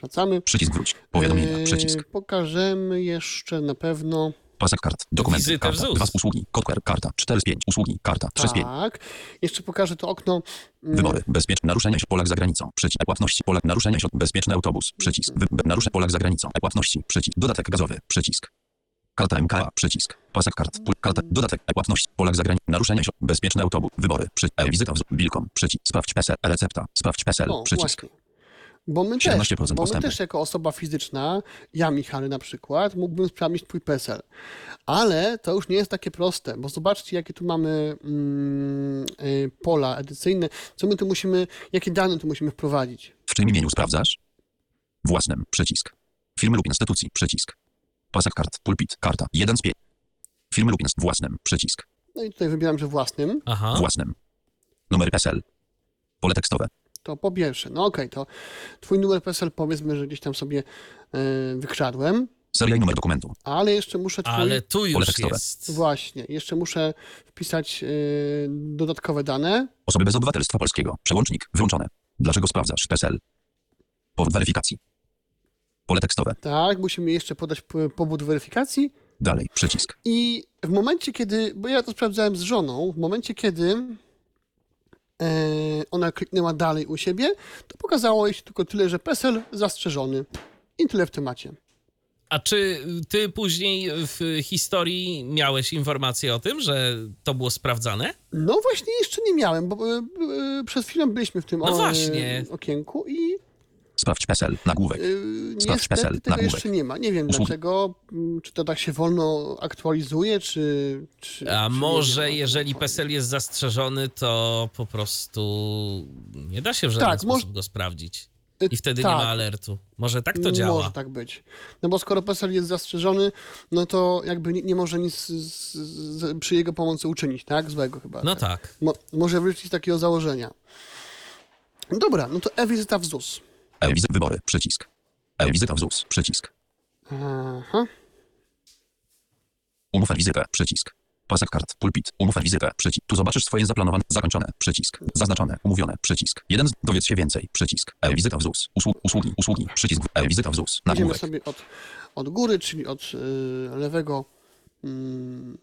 [SPEAKER 3] Wracamy.
[SPEAKER 4] Przycisk wróć. Powiadomienia.
[SPEAKER 3] Eee,
[SPEAKER 4] Przycisk.
[SPEAKER 3] Pokażemy jeszcze na pewno.
[SPEAKER 4] Pasek kart. Dokumenty.
[SPEAKER 2] Wizytę w
[SPEAKER 4] Karta.
[SPEAKER 2] ZUS.
[SPEAKER 4] Dwa z usługi. Kod QR. Karta. 4 z 5. Usługi. Karta. 3 z 5.
[SPEAKER 3] Tak. Jeszcze pokażę to okno. mm,
[SPEAKER 4] Wybory. Bezpieczne naruszenia się Polak za granicą. Przycisk. E-płatności. Polak naruszenia się. Bezpieczny autobus. Przycisk. Wy... Naruszenie Polak za granicą. E-płatności. Przycisk. Dodatek gazowy. Przycisk. Karta MKA. Przycisk. Pasek kart. Pul- Karta. Dodatek. E-płatności. Polak za granicą. Naruszenia się. Bezpieczny autobus. Wybory. Przy... E-wizyta w ZUS. Bilkom. Przycisk. Sprawdź PESEL. E-recepta. Sprawdź PESEL.
[SPEAKER 3] O,
[SPEAKER 4] Przycisk.
[SPEAKER 3] właśnie. Bo my, też,
[SPEAKER 4] 17%
[SPEAKER 3] bo my
[SPEAKER 4] postępu.
[SPEAKER 3] też jako osoba fizyczna, ja Michał na przykład, mógłbym sprawdzić twój PESEL. Ale to już nie jest takie proste, bo zobaczcie, jakie tu mamy mm, y, pola edycyjne, co my tu musimy, jakie dane tu musimy wprowadzić.
[SPEAKER 4] W czym imieniu sprawdzasz? Własnym. Przycisk. Firmy lub instytucji. Przycisk. Pasek kart. Pulpit. Karta. 1 z 5. Firmy lub inst. Własnym. Przycisk.
[SPEAKER 3] No i tutaj wybieram, że własnym.
[SPEAKER 2] Aha.
[SPEAKER 4] Własnym. Numer PESEL. Pole tekstowe.
[SPEAKER 3] To po pierwsze, no okej, to twój numer PESEL powiedzmy, że gdzieś tam sobie y, wykradłem,
[SPEAKER 4] Seria i numer dokumentu.
[SPEAKER 3] ale jeszcze muszę twój...
[SPEAKER 2] Ale tu już jest.
[SPEAKER 3] Właśnie, jeszcze muszę wpisać y, dodatkowe dane.
[SPEAKER 4] Osoby bez obywatelstwa polskiego. Przełącznik. Wyłączone. Dlaczego sprawdzasz PESEL? Powód weryfikacji. Pole tekstowe.
[SPEAKER 3] Tak, musimy jeszcze podać powód weryfikacji.
[SPEAKER 4] Dalej. Przycisk.
[SPEAKER 3] I w momencie, kiedy, bo ja to sprawdzałem z żoną, w momencie, kiedy e, ona kliknęła dalej u siebie, to pokazało jej się tylko tyle, że PESEL zastrzeżony. I tyle w temacie.
[SPEAKER 2] A czy ty później w historii miałeś informację o tym, że to było sprawdzane?
[SPEAKER 3] No właśnie jeszcze nie miałem, bo e, e, przez chwilę byliśmy w tym
[SPEAKER 2] No
[SPEAKER 3] o-
[SPEAKER 2] właśnie.
[SPEAKER 3] okienku i
[SPEAKER 4] Sprawdź PESEL. Nagłówek.
[SPEAKER 3] e,
[SPEAKER 4] Sprawdź
[SPEAKER 3] niestety
[SPEAKER 4] PESEL,
[SPEAKER 3] tego
[SPEAKER 4] nagłówek.
[SPEAKER 3] jeszcze nie ma. Nie wiem
[SPEAKER 4] Usługi.
[SPEAKER 3] dlaczego, m, czy to tak się wolno aktualizuje, czy... czy
[SPEAKER 2] A
[SPEAKER 3] czy nie
[SPEAKER 2] może
[SPEAKER 3] wiem.
[SPEAKER 2] jeżeli PESEL jest zastrzeżony, to po prostu nie da się w żaden
[SPEAKER 3] Tak,
[SPEAKER 2] sposób
[SPEAKER 3] moż-
[SPEAKER 2] go sprawdzić.
[SPEAKER 3] E,
[SPEAKER 2] I wtedy nie
[SPEAKER 3] tak.
[SPEAKER 2] ma alertu. Może tak to działa.
[SPEAKER 3] Może tak być. No bo skoro PESEL jest zastrzeżony, no to jakby nie, nie może nic z, z, przy jego pomocy uczynić, tak? Złego chyba.
[SPEAKER 2] No tak.
[SPEAKER 3] Mo, może wrócić z takiego założenia. Dobra, no to e-wizyta w ZUS.
[SPEAKER 4] E-wizyt. Wybory. Przycisk. E-wizyta w ZUS. Przycisk.
[SPEAKER 3] Aha.
[SPEAKER 4] Umów wizytę. Przycisk. Pasek kart. Pulpit. Umów wizytę. Przycisk. Tu zobaczysz swoje zaplanowane. Zakończone. Przycisk. Zaznaczone. Umówione. Przycisk. Jeden. z- Dowiedz się więcej. Przycisk. E-wizyta w ZUS. Usług, usługi. Usługi. Przycisk. E-wizyta w ZUS.
[SPEAKER 3] Idziemy
[SPEAKER 4] Nagłówek.
[SPEAKER 3] sobie od, od góry, czyli od y, lewego mm,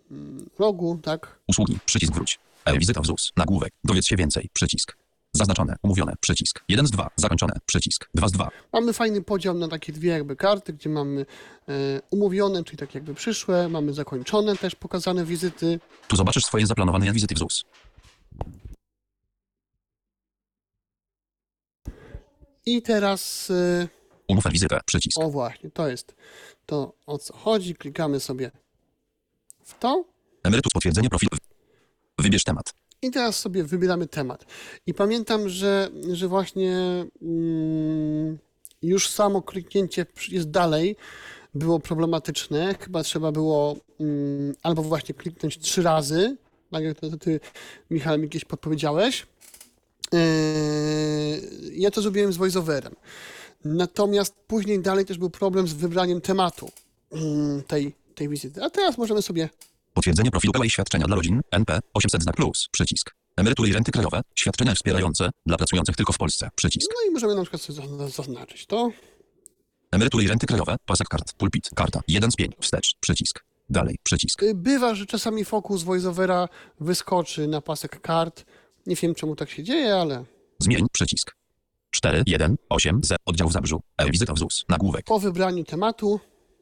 [SPEAKER 3] rogu, tak?
[SPEAKER 4] Usługi. Przycisk wróć. E-wizyta w ZUS. Nagłówek. Dowiedz się więcej. Przycisk. Zaznaczone. Umówione. Przycisk. 1 z 2. Zakończone. Przycisk. 2 z 2.
[SPEAKER 3] Mamy fajny podział na takie dwie jakby karty, gdzie mamy e, umówione, czyli tak jakby przyszłe, mamy zakończone też pokazane wizyty.
[SPEAKER 4] Tu zobaczysz swoje zaplanowane wizyty w ZUS.
[SPEAKER 3] I teraz... Y,
[SPEAKER 4] Umów wizytę. Przycisk.
[SPEAKER 3] O właśnie, to jest to o co chodzi. Klikamy sobie w to
[SPEAKER 4] Emerytus potwierdzenie profilu. Wybierz temat.
[SPEAKER 3] I teraz sobie wybieramy temat. I pamiętam, że, że właśnie mm, już samo kliknięcie jest dalej było problematyczne. Chyba trzeba było mm, albo właśnie kliknąć trzy razy, tak jak to, to ty, Michał, mi kiedyś podpowiedziałeś. Yy, ja to zrobiłem z voiceoverem. Natomiast później dalej też był problem z wybraniem tematu mm, tej, tej wizyty. A teraz możemy sobie.
[SPEAKER 4] Potwierdzenie profilu PEła i świadczenia dla rodzin. NP 800 znak plus. Przycisk. Emerytury i renty krajowe. Świadczenia wspierające dla pracujących tylko w Polsce. Przycisk.
[SPEAKER 3] No i możemy na przykład sobie zazn- zaznaczyć to.
[SPEAKER 4] Emerytury i renty krajowe. Pasek kart. Pulpit. Karta. 1 z 5. Wstecz. Przycisk. Dalej. Przycisk.
[SPEAKER 3] Y, Bywa, że czasami fokus voiceovera wyskoczy na pasek kart. Nie wiem, czemu tak się dzieje, ale
[SPEAKER 4] Zmień. Przycisk. 4, 1, 8, Z. Oddział w Zabrzu. E-wizyta w ZUS. Nagłówek.
[SPEAKER 3] po wybraniu tematu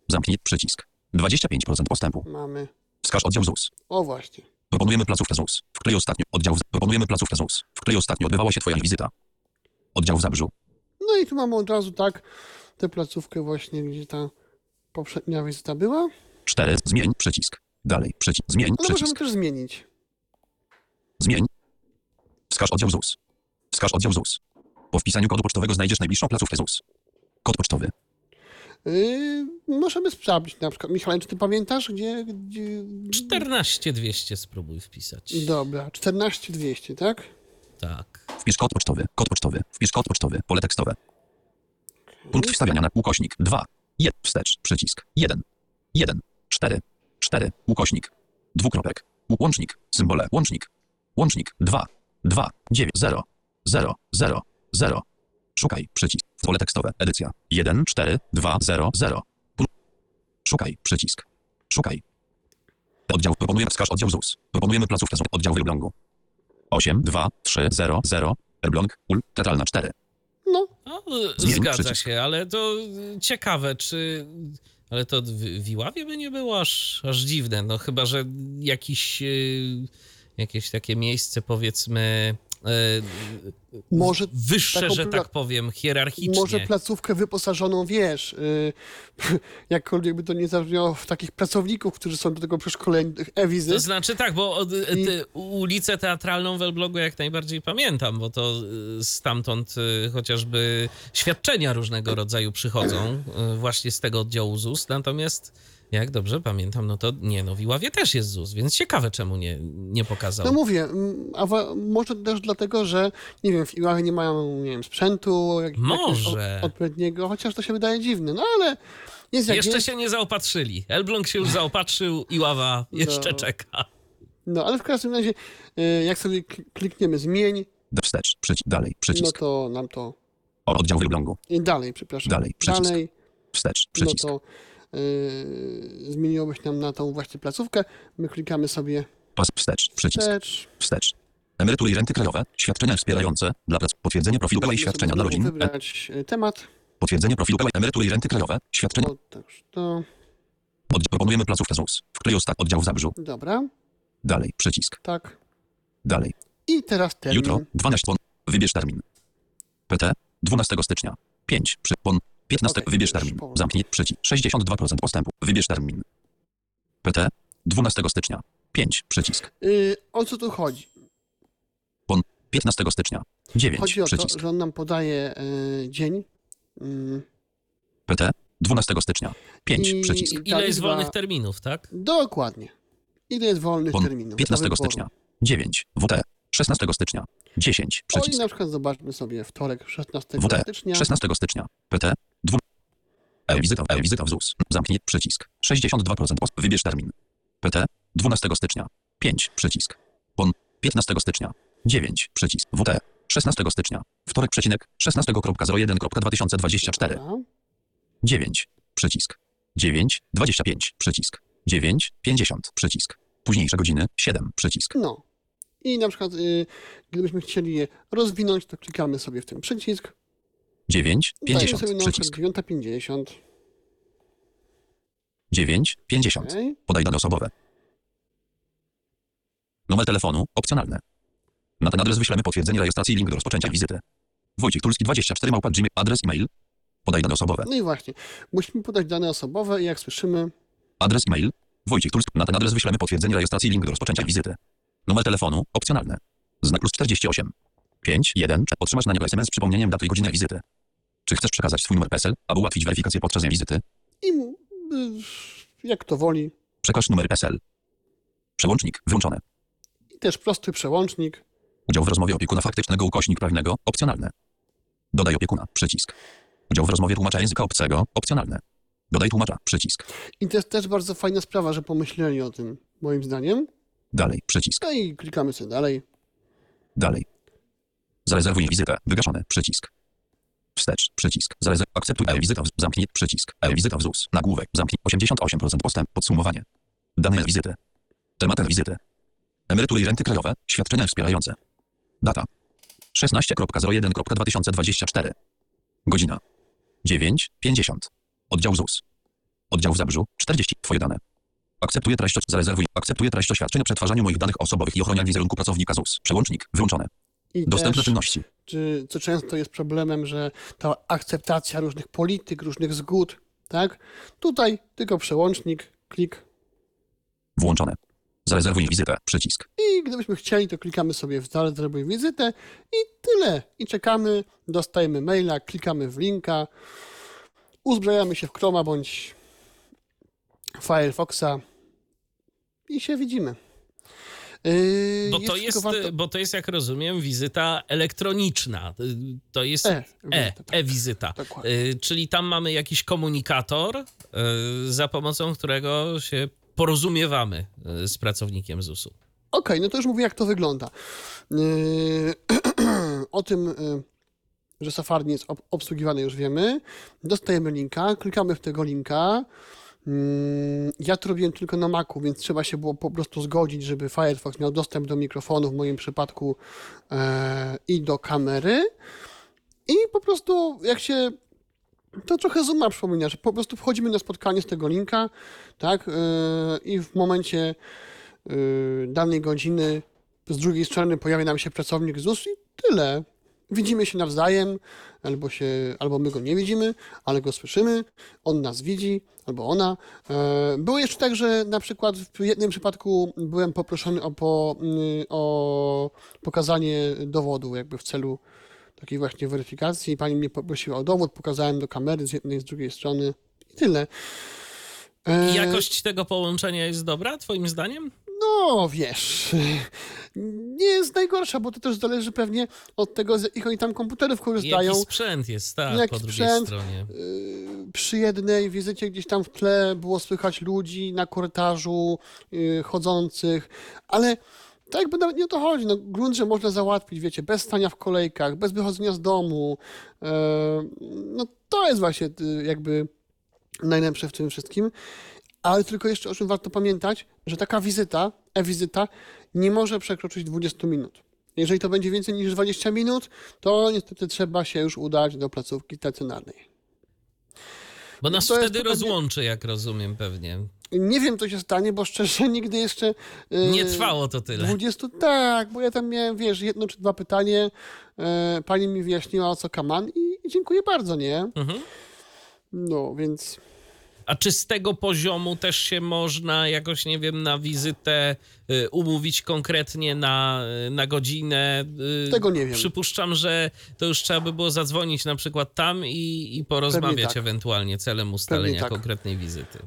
[SPEAKER 4] Zamknij przycisk. 25% postępu.
[SPEAKER 3] mamy.
[SPEAKER 4] Wskaż oddział ZUS.
[SPEAKER 3] O właśnie.
[SPEAKER 4] Proponujemy placówkę ZUS, w której ostatnio oddział. Proponujemy placówkę ZUS, w której ostatnio odbywała się Twoja wizyta. Oddział w Zabrzu.
[SPEAKER 3] No i tu mamy od razu tak tę placówkę właśnie, gdzie ta Poprzednia wizyta była,
[SPEAKER 4] 4. Zmień przycisk. Dalej przycisk. Zmień
[SPEAKER 3] ale możemy
[SPEAKER 4] przycisk.
[SPEAKER 3] też zmienić.
[SPEAKER 4] Zmień. Wskaż oddział ZUS. Wskaż oddział ZUS. Po wpisaniu kodu pocztowego znajdziesz najbliższą placówkę ZUS. Kod pocztowy.
[SPEAKER 3] Yy, możemy sprawdzić na przykład. Michał, czy ty pamiętasz, gdzie... gdzie...
[SPEAKER 2] 14200 spróbuj wpisać.
[SPEAKER 3] Dobra, 14200, tak?
[SPEAKER 2] Tak.
[SPEAKER 4] Wpisz kod pocztowy. Kod pocztowy. Wpisz kod pocztowy. Pole tekstowe. Punkt wstawiania na ukośnik 2. 1. Wstecz. Przycisk. 1. 1. 4. 4. Ukośnik. Dwukropek. Łącznik. Symbole. Łącznik. Łącznik. 2. 2. 9. 0. 0. 0. 0. Szukaj. Przycisk. Pole tekstowe. Edycja. 1. 4. 2. 0. 0. Pu- Szukaj. Przycisk. Szukaj. Oddział. Proponujemy wskaż oddział ZUS. Proponujemy placówkę ZUS. Oddział w Elblągu. 8. 2. 3. 0. 0. Elbląg. Ul. Teatralna 4.
[SPEAKER 3] No,
[SPEAKER 2] No,
[SPEAKER 4] Zmień
[SPEAKER 2] zgadza
[SPEAKER 4] przycisk.
[SPEAKER 2] się, ale to ciekawe, czy. Ale to w w Iławie by nie było aż, aż dziwne. No chyba, że jakiś, y, jakieś takie miejsce, powiedzmy. Y,
[SPEAKER 3] Może
[SPEAKER 2] wyższe,
[SPEAKER 3] taką
[SPEAKER 2] że tak powiem, hierarchicznie.
[SPEAKER 3] może placówkę wyposażoną, wiesz, yy, <laughs> jakkolwiek by to nie zabrzmiało, w takich pracowników, którzy są do tego przeszkoleni, tych e-wizyt.
[SPEAKER 2] To znaczy tak, bo od,
[SPEAKER 3] I-
[SPEAKER 2] te, ulicę teatralną w Elblągu jak najbardziej pamiętam, bo to y, stamtąd y, chociażby świadczenia różnego rodzaju przychodzą y, właśnie z tego oddziału ZUS, natomiast jak dobrze pamiętam, no to nie, no w Iławie też jest ZUS, więc ciekawe czemu nie, nie pokazał.
[SPEAKER 3] No mówię, mm, a wa- może też dlatego, że nie wiem, w Iławie nie mają, nie wiem, sprzętu jak,
[SPEAKER 2] Może.
[SPEAKER 3] od, odpowiedniego, chociaż to się wydaje dziwne, no ale jest jak
[SPEAKER 2] Jeszcze
[SPEAKER 3] jest.
[SPEAKER 2] się nie zaopatrzyli. Elbląg się już <laughs> zaopatrzył, Iława jeszcze
[SPEAKER 3] No.
[SPEAKER 2] czeka.
[SPEAKER 3] No ale w każdym razie, y, jak sobie kl- klikniemy zmień,
[SPEAKER 4] wstecz. Przycisk. Dalej.
[SPEAKER 3] no
[SPEAKER 4] Przycisk.
[SPEAKER 3] to nam to
[SPEAKER 4] O, oddział w Elblągu.
[SPEAKER 3] i dalej, przepraszam.
[SPEAKER 4] Dalej, przycisk.
[SPEAKER 3] Dalej,
[SPEAKER 4] Wstecz.
[SPEAKER 3] no
[SPEAKER 4] Przycisk.
[SPEAKER 3] To y, zmieniłobyś nam na tą właśnie placówkę. My klikamy sobie
[SPEAKER 4] Pas wstecz. Przycisk.
[SPEAKER 3] wstecz.
[SPEAKER 4] Wstecz. Emerytury i renty krajowe. Świadczenia wspierające dla prac. Potwierdzenie profilu i
[SPEAKER 3] Możemy
[SPEAKER 4] świadczenia dla rodzin.
[SPEAKER 3] Wybrać y, temat.
[SPEAKER 4] potwierdzenie profilu PEła. Emerytury i renty krajowe. Świadczenia.
[SPEAKER 3] O, też to.
[SPEAKER 4] Od, proponujemy placówkę ZUS, w której ostat oddział w Zabrzu.
[SPEAKER 3] Dobra,
[SPEAKER 4] Dalej. Przycisk.
[SPEAKER 3] tak.
[SPEAKER 4] Dalej.
[SPEAKER 3] I teraz termin.
[SPEAKER 4] Jutro. 12. Pon. Wybierz termin. PT. 12 stycznia. 5. Przy. Pon. 15.
[SPEAKER 3] Okej,
[SPEAKER 4] Wybierz termin. Zamknij. Przycisk. 62% postępu. Wybierz termin. PT. 12 stycznia. 5. Przycisk.
[SPEAKER 3] Y, o co tu chodzi?
[SPEAKER 4] 15 stycznia. 9.
[SPEAKER 3] Chodzi o to, że on nam podaje y, dzień. y,
[SPEAKER 4] PT. 12 stycznia. 5.
[SPEAKER 3] I-
[SPEAKER 4] Przycisk.
[SPEAKER 2] Ile jest
[SPEAKER 3] liczba-
[SPEAKER 2] wolnych terminów, tak?
[SPEAKER 3] Dokładnie. Ile jest wolnych
[SPEAKER 4] Pon.
[SPEAKER 3] terminów? do
[SPEAKER 4] 15
[SPEAKER 3] wyboru?
[SPEAKER 4] stycznia. 9. WT. 16 stycznia. 10.
[SPEAKER 3] O i
[SPEAKER 4] Przycisk.
[SPEAKER 3] na przykład zobaczmy sobie wtorek 16
[SPEAKER 4] WT.
[SPEAKER 3] stycznia.
[SPEAKER 4] 16 stycznia. PT. 2. E-wizyta. E-wizyta w ZUS. Zamknij przycisk. 62% post. Wybierz termin. PT. 12 stycznia. 5. Przycisk. PON. 15 stycznia. 9. Przycisk. WT. 16 stycznia. Wtorek przecinek. 16.01.2024.
[SPEAKER 3] Dobra.
[SPEAKER 4] 9. Przycisk. 9. 25. Przycisk. 9. 50. Przycisk. Późniejsze godziny. 7. Przycisk.
[SPEAKER 3] No. I na przykład, y, gdybyśmy chcieli je rozwinąć, to klikamy sobie w ten przycisk.
[SPEAKER 4] 9.
[SPEAKER 3] Dajemy
[SPEAKER 4] 50.
[SPEAKER 3] sobie na
[SPEAKER 4] Przycisk.
[SPEAKER 3] 9.50.
[SPEAKER 4] 9. 50.
[SPEAKER 3] Okej.
[SPEAKER 4] Podaj dane osobowe. Numer telefonu opcjonalne. Na ten adres wyślemy potwierdzenie rejestracji i link do rozpoczęcia wizyty. Wojciech Tulski 24 małpa gmail, adres e-mail. Podaj dane osobowe.
[SPEAKER 3] No i właśnie. Musimy podać dane osobowe i jak słyszymy,
[SPEAKER 4] Adres e-mail. Wojciech Tulski. Na ten adres wyślemy potwierdzenie rejestracji i link do rozpoczęcia wizyty. Numer telefonu opcjonalne. Znak plus 48. 5, 1, otrzymasz na niego SMS z przypomnieniem daty i godziny wizyty. Czy chcesz przekazać swój numer PESEL, aby ułatwić weryfikację podczas wizyty?
[SPEAKER 3] i y, jak to woli.
[SPEAKER 4] Przekaż numer PESEL. Przełącznik wyłączone.
[SPEAKER 3] I też prosty przełącznik.
[SPEAKER 4] Udział w rozmowie opiekuna faktycznego ukośnik prawnego opcjonalne. Dodaj opiekuna przycisk. Udział w rozmowie tłumacza języka obcego opcjonalne. Dodaj tłumacza przycisk.
[SPEAKER 3] I to jest też bardzo fajna sprawa, że pomyśleli o tym, moim zdaniem.
[SPEAKER 4] Dalej przycisk.
[SPEAKER 3] No i klikamy sobie dalej.
[SPEAKER 4] Dalej. Zarezerwuj wizytę. Wygaszony przycisk. Wstecz przycisk. Zarezerw... Akceptuj e-wizytę. w- Zamknij przycisk. E-wizyta w ZUS. Nagłówek. Zamknij 88% postęp. Podsumowanie. Dane wizyty. Tematem wizyty. Emerytury i renty krajowe. Świadczenia wspierające. Data. 16.01.2024. Godzina. 9.50. Oddział ZUS. Oddział w Zabrzu. 40. Twoje dane. Akceptuję treść, zarezerwuj. Akceptuję treść oświadczenia o przetwarzaniu moich danych osobowych i ochronianiu wizerunku pracownika ZUS. Przełącznik wyłączone.
[SPEAKER 3] I
[SPEAKER 4] Dostępne
[SPEAKER 3] też,
[SPEAKER 4] czynności.
[SPEAKER 3] czy, co często jest problemem, że ta akceptacja różnych polityk, różnych zgód Tak? Tutaj tylko przełącznik, klik
[SPEAKER 4] Włączone. Zarezerwuj wizytę. Przycisk.
[SPEAKER 3] i gdybyśmy chcieli, to klikamy sobie w zarezerwuj wizytę i tyle. I czekamy, dostajemy maila, klikamy w linka, uzbrajamy się w Chroma bądź Firefoxa i się widzimy. Yy,
[SPEAKER 2] Bo to, jest,
[SPEAKER 3] warto-
[SPEAKER 2] bo to jest, jak rozumiem, wizyta elektroniczna. To jest
[SPEAKER 3] E,
[SPEAKER 2] e,
[SPEAKER 3] tak.
[SPEAKER 2] e-wizyta.
[SPEAKER 3] Dokładnie.
[SPEAKER 2] Y, Czyli tam mamy jakiś komunikator, y, za pomocą którego się porozumiewamy y, z pracownikiem ZUS-u.
[SPEAKER 3] Okej, no to już mówię, jak to wygląda. Yy, <clears throat> o tym, yy, że Safari jest ob- obsługiwany, już wiemy. Dostajemy linka, klikamy w tego linka. Yy, Ja to robiłem tylko na Macu, więc trzeba się było po prostu zgodzić, żeby Firefox miał dostęp do mikrofonu, w moim przypadku yy, i do kamery. I po prostu, jak się to trochę Zooma przypomina, że po prostu wchodzimy na spotkanie z tego linka, tak, yy, i w momencie yy, danej godziny z drugiej strony pojawia nam się pracownik ZUS i tyle. Widzimy się nawzajem, albo, się, albo my go nie widzimy, ale go słyszymy, on nas widzi, albo ona. E, Było jeszcze tak, że na przykład w jednym przypadku byłem poproszony o, po, mm, o pokazanie dowodu, jakby w celu takiej właśnie weryfikacji. Pani mnie poprosiła o dowód, pokazałem do kamery z jednej, z drugiej strony i tyle. E,
[SPEAKER 2] I jakość tego połączenia jest dobra, twoim zdaniem?
[SPEAKER 3] No, wiesz, nie jest najgorsza, bo to też zależy pewnie od tego, z jakich oni tam komputerów korzystają.
[SPEAKER 2] Jaki sprzęt jest, tak,
[SPEAKER 3] Jaki
[SPEAKER 2] po drugiej
[SPEAKER 3] sprzęt?
[SPEAKER 2] stronie.
[SPEAKER 3] Yy, Przy jednej wizycie gdzieś tam w tle było słychać ludzi na korytarzu yy, chodzących, ale tak jakby nawet nie o to chodzi. No, grunt, że można załatwić, wiecie, bez stania w kolejkach, bez wychodzenia z domu. Yy, No to jest właśnie yy, jakby najlepsze w tym wszystkim. Ale tylko jeszcze o czym warto pamiętać, że taka wizyta, e-wizyta, nie może przekroczyć 20 minut. Jeżeli to będzie więcej niż 20 minut, to niestety trzeba się już udać do placówki stacjonarnej.
[SPEAKER 2] Bo nas
[SPEAKER 3] to
[SPEAKER 2] wtedy
[SPEAKER 3] pewnie-
[SPEAKER 2] rozłączy, jak rozumiem pewnie.
[SPEAKER 3] Nie wiem, co się stanie, bo szczerze <laughs> nigdy jeszcze. yy,
[SPEAKER 2] Nie trwało to tyle.
[SPEAKER 3] 20, tak, bo ja tam miałem, wiesz, jedno czy dwa pytanie. Yy, pani mi wyjaśniła o co kaman i, i dziękuję bardzo, nie?
[SPEAKER 2] Mhm.
[SPEAKER 3] No, więc.
[SPEAKER 2] A czy z tego poziomu też się można jakoś, nie wiem, na wizytę y, umówić konkretnie na, y, na godzinę? Y,
[SPEAKER 3] Tego nie wiem.
[SPEAKER 2] Przypuszczam, że to już trzeba by było zadzwonić na przykład tam i, i porozmawiać
[SPEAKER 3] tak.
[SPEAKER 2] ewentualnie celem ustalenia
[SPEAKER 3] tak.
[SPEAKER 2] konkretnej wizyty.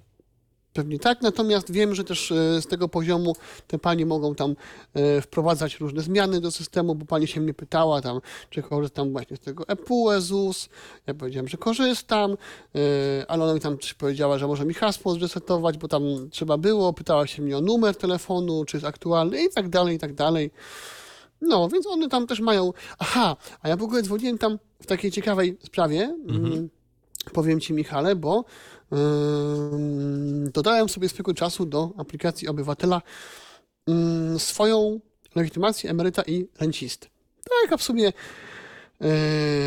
[SPEAKER 3] Pewnie tak, natomiast wiem, że też e, z tego poziomu te panie mogą tam e, wprowadzać różne zmiany do systemu, bo pani się mnie pytała tam, czy korzystam właśnie z tego ePUE, ZUS. Ja powiedziałem, że korzystam, e, ale ona mi tam coś powiedziała, że może mi hasło zresetować, bo tam trzeba było, pytała się mnie o numer telefonu, czy jest aktualny i tak dalej, i tak dalej. No, więc one tam też mają. Aha, a ja w ogóle dzwoniłem tam w takiej ciekawej sprawie. Mm, Powiem ci, Michale, bo dodałem sobie swego czasu do aplikacji obywatela swoją legitymację emeryta i rencisty. Tak, a w sumie.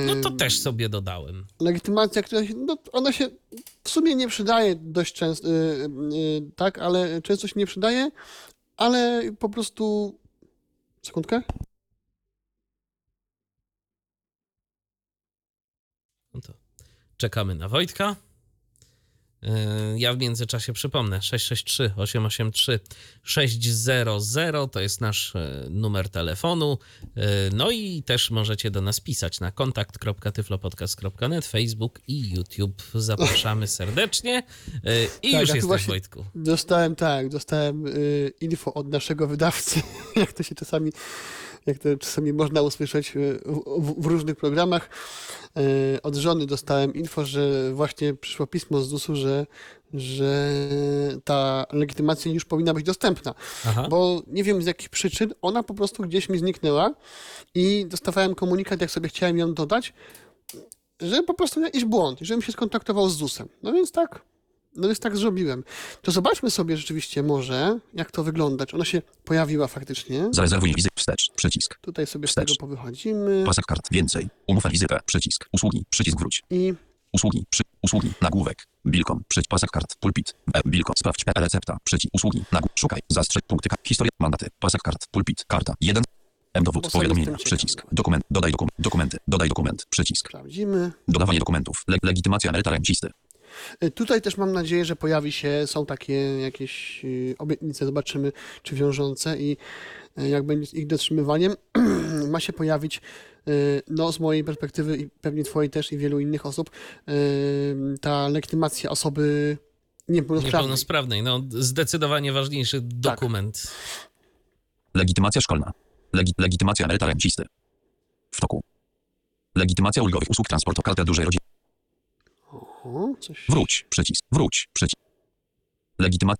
[SPEAKER 2] No to też sobie dodałem.
[SPEAKER 3] legitymacja, która się, no, ona się w sumie nie przydaje dość często, y, y, tak, ale często się nie przydaje, ale po prostu. Sekundkę.
[SPEAKER 2] No to czekamy na Wojtka. Yy, Ja w międzyczasie przypomnę 663 883 600 to jest nasz e, numer telefonu. Yy, No i też możecie do nas pisać na kontakt.tyflopodcast.net, Facebook i YouTube. Zapraszamy <laughs> serdecznie. Yy, I
[SPEAKER 3] Tak,
[SPEAKER 2] już jesteś Wojtku.
[SPEAKER 3] Dostałem tak, dostałem info od naszego wydawcy, <laughs> jak to się czasami, jak to czasami można usłyszeć y, w, w różnych programach. Y, od żony dostałem info, że właśnie przyszło pismo z ZUS-u, że, że ta legitymacja już powinna być dostępna.
[SPEAKER 2] Aha.
[SPEAKER 3] Bo nie wiem z jakich przyczyn, ona po prostu gdzieś mi zniknęła i dostawałem komunikat, jak sobie chciałem ją dodać, że po prostu jakiś błąd, i żebym się skontaktował z ZUS-em. No więc tak, no więc tak zrobiłem. To zobaczmy sobie rzeczywiście może, jak to wygląda. Czy ona się pojawiła faktycznie.
[SPEAKER 4] Zarezerwuj wizytę. Wstecz. Przycisk.
[SPEAKER 3] Tutaj sobie z
[SPEAKER 4] Wstecz.
[SPEAKER 3] tego powychodzimy
[SPEAKER 4] Pasek kart. Więcej. Umów na wizytę. Przycisk. Usługi. Przycisk wróć.
[SPEAKER 3] i
[SPEAKER 4] Usługi. Przy, usługi. Nagłówek. Bilkom. Przycisk. Pasek kart. Pulpit. E, Bilkom. Sprawdź. E, recepta. Przycisk. Usługi. Nagłówek. Szukaj. Zastrzeż. Punkty. Historia. Mandaty. Pasek kart. Pulpit. Karta. 1. M dowód. Powiadomienia. Przycisk. Dokument. Dodaj dokument. Dokumenty. Dodaj dokument. Przycisk.
[SPEAKER 3] sprawdzimy.
[SPEAKER 4] Dodawanie dokumentów. Le, legitymacja emeryta rencisty.
[SPEAKER 3] Y, Tutaj też mam nadzieję, że pojawi się, są takie jakieś y, obietnice, zobaczymy, czy wiążące i y, jak będzie z ich dotrzymywaniem, <clears throat> ma się pojawić, no z mojej perspektywy i pewnie twojej też i wielu innych osób, ta legitymacja osoby niepełnosprawnej.
[SPEAKER 2] Niepełnosprawnej. No, zdecydowanie ważniejszy
[SPEAKER 3] Tak.
[SPEAKER 2] dokument.
[SPEAKER 4] Legitymacja szkolna. Legi legitymacja emeryta rencisty. W toku. Legitymacja ulgowych usług transportu karta dużej rodziny.
[SPEAKER 3] O, coś...
[SPEAKER 4] Wróć. Przycisk. Wróć. Przycisk. Legityma...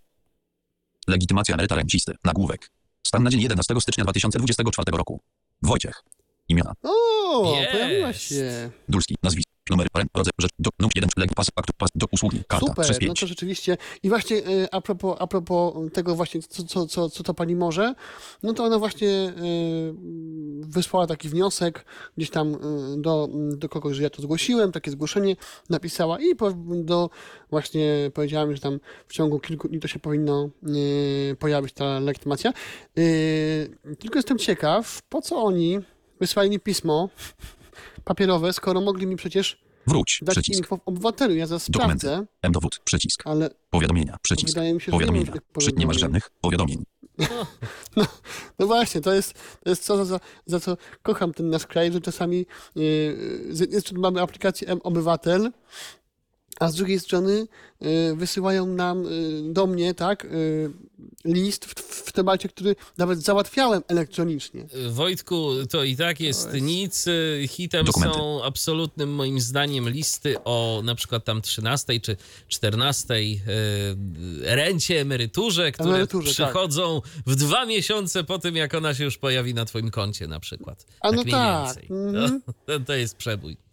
[SPEAKER 4] Legitymacja emeryta rencisty. Nagłówek. Stan na dzień 11 stycznia 2024 roku. Wojciech. Imiona.
[SPEAKER 3] O, pojawiła się.
[SPEAKER 4] Dulski. Nazwisko. Numer. Rodzaj. Rzecz. Do. Numer 1. Leg. Pas. Aktu. Pas. Do usługi. Karta.
[SPEAKER 3] Super,
[SPEAKER 4] Przez
[SPEAKER 3] no
[SPEAKER 4] 5.
[SPEAKER 3] to rzeczywiście. I właśnie y, a propos, a propos tego właśnie, co, co, co, co to pani może, no to ona właśnie y, wysłała taki wniosek gdzieś tam y, do, do kogoś, że ja to zgłosiłem, takie zgłoszenie napisała i do właśnie powiedziałem, że tam w ciągu kilku dni to się powinno pojawić ta legitymacja. Tylko jestem ciekaw, po co oni wysłali mi pismo papierowe, skoro mogli mi przecież
[SPEAKER 4] Wróć.
[SPEAKER 3] dać
[SPEAKER 4] Przycisk.
[SPEAKER 3] info w obywatelu. Ja zaraz
[SPEAKER 4] Dokumenty.
[SPEAKER 3] sprawdzę,
[SPEAKER 4] M. Dowód. Przycisk.
[SPEAKER 3] ale
[SPEAKER 4] Powiadomienia. Przycisk.
[SPEAKER 3] Wydaje mi się, że nie
[SPEAKER 4] Powiadomienia.
[SPEAKER 3] mam tych
[SPEAKER 4] Przy... Nie masz
[SPEAKER 3] powiadomień.
[SPEAKER 4] żadnych powiadomień. <laughs>
[SPEAKER 3] No właśnie, to jest, to jest co, za, za co kocham ten nasz kraj, że czasami yy, z jednej strony mamy aplikację M-Obywatel, a z drugiej strony yy, wysyłają nam, yy, do mnie, tak, yy, list w, w temacie, który nawet załatwiałem elektronicznie.
[SPEAKER 2] Wojtku, to i tak jest,
[SPEAKER 3] jest-
[SPEAKER 2] nic. Hitem
[SPEAKER 4] Dokumenty.
[SPEAKER 2] są absolutnym moim zdaniem listy o na przykład tam 13 czy 14 e, rencie, emeryturze, które
[SPEAKER 3] Emeryturze, tak.
[SPEAKER 2] przychodzą w dwa miesiące po tym, jak ona się już pojawi na twoim koncie na przykład.
[SPEAKER 3] A no
[SPEAKER 2] mniej
[SPEAKER 3] tak,
[SPEAKER 2] więcej.
[SPEAKER 3] mhm. <laughs>
[SPEAKER 2] To, to jest przebój.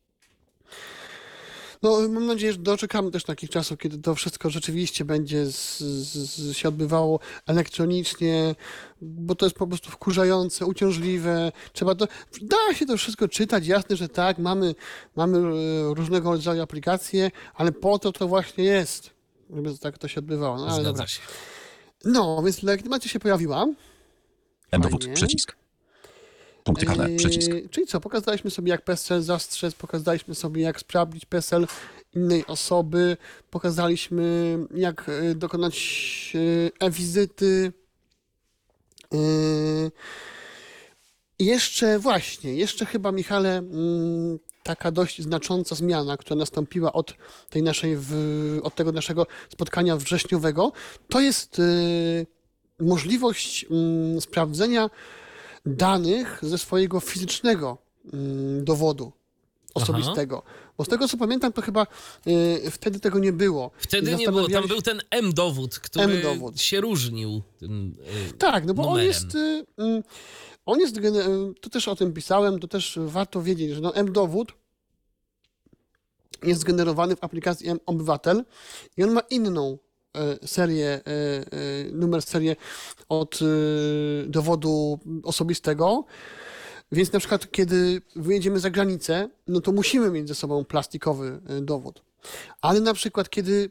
[SPEAKER 3] No, mam nadzieję, że doczekamy też takich czasów, kiedy to wszystko rzeczywiście będzie z, z, się odbywało elektronicznie, bo to jest po prostu wkurzające, uciążliwe. Trzeba to, da się to wszystko czytać, jasne, że tak, mamy, mamy e, różnego rodzaju aplikacje, ale po to to właśnie jest, żeby tak to się odbywało. No, ale
[SPEAKER 2] Zgadza
[SPEAKER 3] dobra.
[SPEAKER 2] się.
[SPEAKER 3] No, więc legitymacja się pojawiła.
[SPEAKER 4] M. Dowód.
[SPEAKER 3] Fajnie.
[SPEAKER 4] Przycisk. Punkty karne.
[SPEAKER 3] Eee,
[SPEAKER 4] Przycisk.
[SPEAKER 3] Czyli co, pokazaliśmy sobie jak PESEL zastrzec, pokazaliśmy sobie jak sprawdzić PESEL innej osoby, pokazaliśmy jak e, dokonać e, e-wizyty. I Jeszcze właśnie, jeszcze chyba Michale, mm, taka dość znacząca zmiana, która nastąpiła od tej naszej, od tego naszego spotkania wrześniowego, to jest e, możliwość mm, sprawdzenia danych ze swojego fizycznego mm, dowodu osobistego. Bo z tego co pamiętam, to chyba y, wtedy tego nie było.
[SPEAKER 2] Wtedy nie było, tam był ten M-dowód, który
[SPEAKER 3] M-dowód.
[SPEAKER 2] się różnił. Tym, y,
[SPEAKER 3] Tak, no bo on
[SPEAKER 2] numerem.
[SPEAKER 3] jest. Y, y, on jest. y, To też o tym pisałem, to też warto wiedzieć, że no M-dowód jest generowany w aplikacji M-Obywatel i on ma inną serię, e, e, numer serię od e, dowodu osobistego. Więc na przykład, kiedy wyjedziemy za granicę, no to musimy mieć ze sobą plastikowy e, dowód. Ale na przykład, kiedy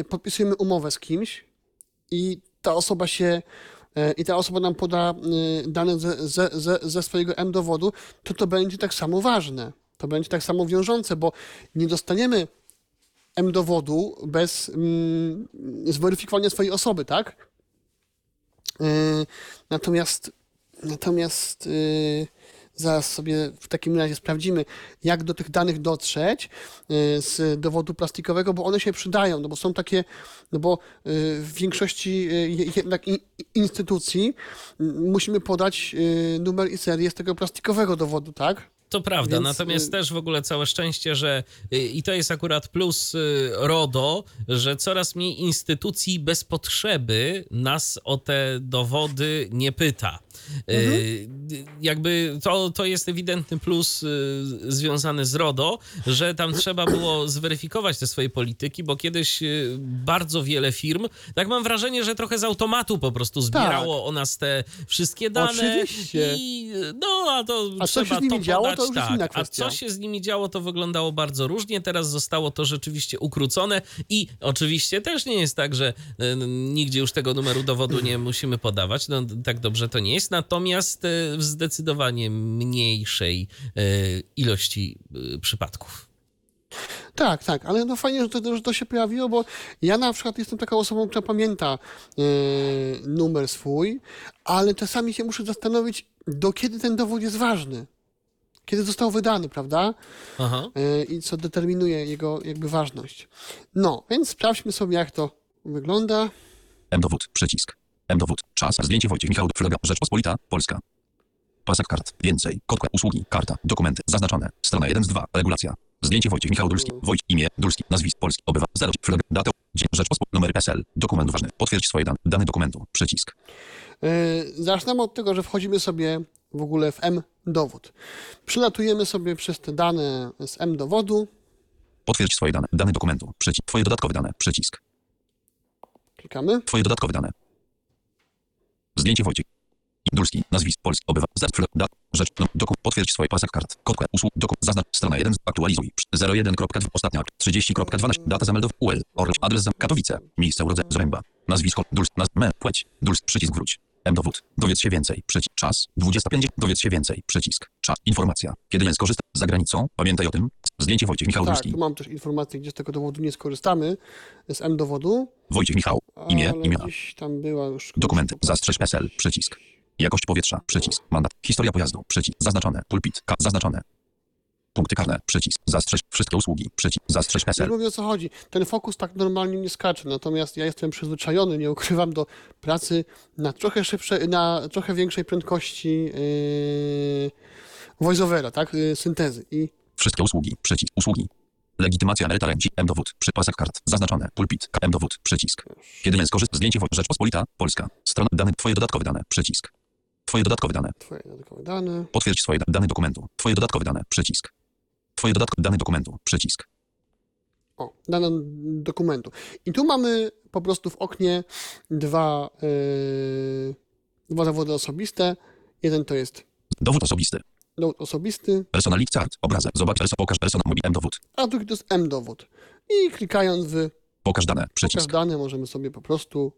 [SPEAKER 3] e, podpisujemy umowę z kimś i ta osoba się e, i ta osoba nam poda e, dane ze, ze, ze, swojego M-dowodu, to to będzie tak samo ważne. To będzie tak samo wiążące, bo nie dostaniemy M-dowodu bez mm, zweryfikowania swojej osoby, tak? E, Natomiast, natomiast e, zaraz sobie w takim razie sprawdzimy, jak do tych danych dotrzeć e, z dowodu plastikowego, bo one się przydają, no bo są takie, no bo w większości je- jednak instytucji m, musimy podać numer i serię z tego plastikowego dowodu, tak?
[SPEAKER 2] To prawda,
[SPEAKER 3] Więc,
[SPEAKER 2] natomiast
[SPEAKER 3] y-
[SPEAKER 2] też w ogóle całe szczęście, że y, i to jest akurat plus y, RODO, że coraz mniej instytucji bez potrzeby nas o te dowody nie pyta. Y, Jakby to, to jest ewidentny plus y, związany z RODO, że tam trzeba było zweryfikować te swoje polityki, bo kiedyś y, bardzo wiele firm, tak mam wrażenie, że trochę z automatu po prostu zbierało o nas te wszystkie dane
[SPEAKER 3] Tak. Oczywiście.
[SPEAKER 2] i no, a to
[SPEAKER 3] A co się
[SPEAKER 2] trzeba
[SPEAKER 3] z nimi
[SPEAKER 2] to
[SPEAKER 3] działo,
[SPEAKER 2] podać,
[SPEAKER 3] to
[SPEAKER 2] tak. A co się z nimi działo, to wyglądało bardzo różnie. Teraz zostało to rzeczywiście ukrócone i oczywiście też nie jest tak, że nigdzie już tego numeru dowodu nie musimy podawać. No, tak dobrze to nie jest. Natomiast y, w zdecydowanie mniejszej y, ilości y, przypadków.
[SPEAKER 3] Tak, tak, ale no fajnie, że to, że to się pojawiło, bo ja na przykład jestem taką osobą, która pamięta e, numer swój, ale czasami się muszę zastanowić, do kiedy ten dowód jest ważny. Kiedy został wydany, prawda?
[SPEAKER 2] Aha.
[SPEAKER 3] E, I co determinuje jego jakby ważność. No, więc sprawdźmy sobie, jak to wygląda.
[SPEAKER 4] M-dowód, przycisk. M-dowód, czas, zdjęcie Wojciech Michał, flaga, Rzeczpospolita, Polska. Pasek kart, więcej, kod, usługi, karta, dokumenty, zaznaczone, strona 1 z 2, regulacja. Zdjęcie Wojciech Michał Dulski, Wojt, imię, Dulski, nazwisk, Polski, obywa, 0, flaga, data, dzień, Rzeczpospolita, numer PESEL, dokument ważny, potwierdź swoje dane, dane dokumentu, przycisk.
[SPEAKER 3] E, Zaczynamy od tego, że wchodzimy sobie w ogóle w M-dowód. Przylatujemy sobie przez te dane z M-dowodu,
[SPEAKER 4] Potwierdź swoje dane, dane dokumentu, przycisk, twoje dodatkowe dane, przycisk.
[SPEAKER 3] klikamy.
[SPEAKER 4] Twoje dodatkowe dane. Zdjęcie Wojciech. Dulski, nazwisk, Polski, obywa, zerfl, dat, rzecz, no, doku, potwierdź swoje pasek kart, kod, usług, doku, zaznacz, strona 1, aktualizuj, 01.2, ostatnia, 30.12, data zameldow, UL, Orl, adres Katowice, miejsce urodzenia, Zręba, nazwisko, Dulsk, naz, me, płeć, Dulsk, przycisk wróć, M dowód, dowiedz się więcej, przycisk, czas, 25, dowiedz się więcej, przycisk, czas, informacja, kiedy nie skorzysta, za granicą, pamiętaj o tym, zdjęcie Wojciech Michał
[SPEAKER 3] Tak,
[SPEAKER 4] Dulski,
[SPEAKER 3] tu mam też informację, gdzie z tego dowodu nie skorzystamy, z M-dowodu.
[SPEAKER 4] Wojciech Michał, imię,
[SPEAKER 3] ale
[SPEAKER 4] imiona,
[SPEAKER 3] gdzieś tam była już...
[SPEAKER 4] Dokumenty. Zastrzeż PESEL. Przycisk. Jakość powietrza. Przycisk. Mandat. Historia pojazdu. Przycisk. Zaznaczone. Pulpit. K. Zaznaczone. Punkty karne. Przycisk. Zastrzeż wszystkie usługi. Przycisk. Zastrzeż
[SPEAKER 3] Nie
[SPEAKER 4] PESEL.
[SPEAKER 3] mówię o co chodzi. Ten fokus tak normalnie nie skacze, natomiast ja jestem przyzwyczajony, nie ukrywam, do pracy na trochę szybszej, na trochę większej prędkości yy, voiceovera, tak, yy, syntezy. I
[SPEAKER 4] Wszystkie usługi. Przycisk. Usługi. Legitymacja emeryta. M dowód. Przypasek kart. Zaznaczone. Pulpit. M dowód. Przycisk. Kiedy nie skorzysta. Zdjęcie Woj- Rzeczpospolita. Polska. Strona. Dane. Twoje dodatkowe dane. Przycisk. Twoje dodatkowe dane.
[SPEAKER 3] twoje dodatkowe dane.
[SPEAKER 4] Potwierdź swoje da- dane dokumentu. Twoje dodatkowe dane. Przycisk. Twoje dodatkowe dane dokumentu. Przycisk.
[SPEAKER 3] O, dane dokumentu. I tu mamy po prostu w oknie dwa, yy, dwa dowody osobiste. Jeden to jest
[SPEAKER 4] Dowód osobisty.
[SPEAKER 3] Dowód osobisty,
[SPEAKER 4] Personalik chart. Obrazek. Zobacz. Perso, pokaż persona. Mobil. M dowód.
[SPEAKER 3] a drugi to jest M-dowód. I klikając w
[SPEAKER 4] Pokaż dane.
[SPEAKER 3] Pokaż
[SPEAKER 4] Przycisk.
[SPEAKER 3] dane możemy sobie po prostu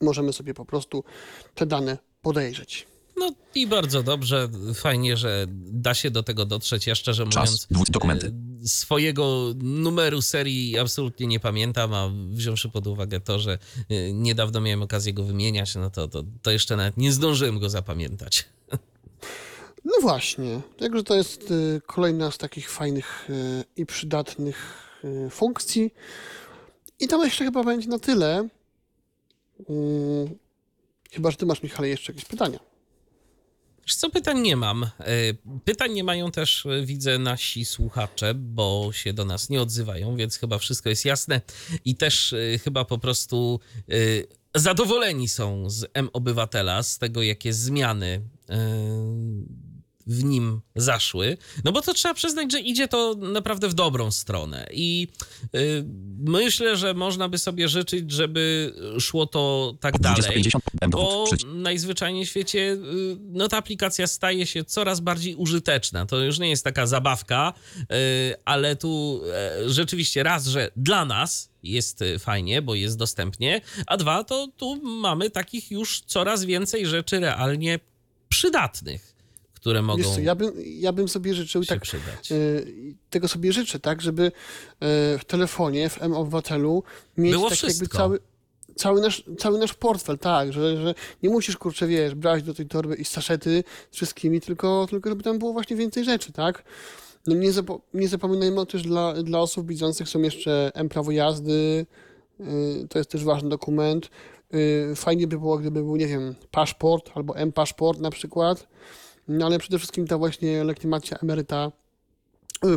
[SPEAKER 3] możemy sobie po prostu te dane podejrzeć.
[SPEAKER 2] No i bardzo dobrze, fajnie, że da się do tego dotrzeć. Ja szczerze mówiąc,
[SPEAKER 4] Czas. Dokumenty.
[SPEAKER 2] e, swojego numeru serii absolutnie nie pamiętam, a wziąwszy pod uwagę to, że e, niedawno miałem okazję go wymieniać, no to, to, to jeszcze nawet nie zdążyłem go zapamiętać.
[SPEAKER 3] No właśnie, także to jest y, kolejna z takich fajnych y, i przydatnych y, funkcji. I to jeszcze chyba będzie na tyle. Mm, Chyba, że ty masz, Michale, jeszcze jakieś pytania.
[SPEAKER 2] Co, pytań nie mam. E, Pytań nie mają też, e, widzę, nasi słuchacze, bo się do nas nie odzywają, więc chyba wszystko jest jasne i też e, chyba po prostu zadowoleni są z M-Obywatela, z tego, jakie zmiany w nim zaszły. No bo to trzeba przyznać, że idzie to naprawdę w dobrą stronę i y, myślę, że można by sobie życzyć, żeby szło to tak dalej.
[SPEAKER 4] 2050. M dowód.
[SPEAKER 2] Bo najzwyczajniej w świecie y, no, ta aplikacja staje się coraz bardziej użyteczna. To już nie jest taka zabawka, y, ale tu e, rzeczywiście raz, że dla nas jest fajnie, bo jest dostępnie, a dwa, to tu mamy takich już coraz więcej rzeczy realnie przydatnych, które mogą
[SPEAKER 3] Wiesz co, ja bym, ja bym sobie życzył tak,
[SPEAKER 2] przydać.
[SPEAKER 3] y, tego sobie życzę, tak, żeby y, w telefonie, w M-Obywatelu mieć
[SPEAKER 2] Było
[SPEAKER 3] tak jakby
[SPEAKER 2] wszystko.
[SPEAKER 3] cały, cały, nasz, cały nasz portfel, tak, że, że nie musisz, kurczę, wiesz, brać do tej torby i saszety z wszystkimi, tylko, tylko żeby tam było właśnie więcej rzeczy, tak. No nie, zapo- nie zapominajmy o też dla, dla osób widzących są jeszcze M-prawo jazdy, y, to jest też ważny dokument. Y, Fajnie by było, gdyby był, nie wiem, paszport albo M-paszport na przykład. No ale przede wszystkim ta właśnie legitymacja emeryta, y,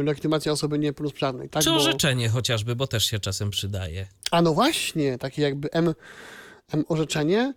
[SPEAKER 3] y, legitymacja osoby niepełnosprawnej, tak?
[SPEAKER 2] Czy
[SPEAKER 3] Bo-
[SPEAKER 2] orzeczenie chociażby, bo też się czasem przydaje.
[SPEAKER 3] A no właśnie, takie jakby M, M orzeczenie,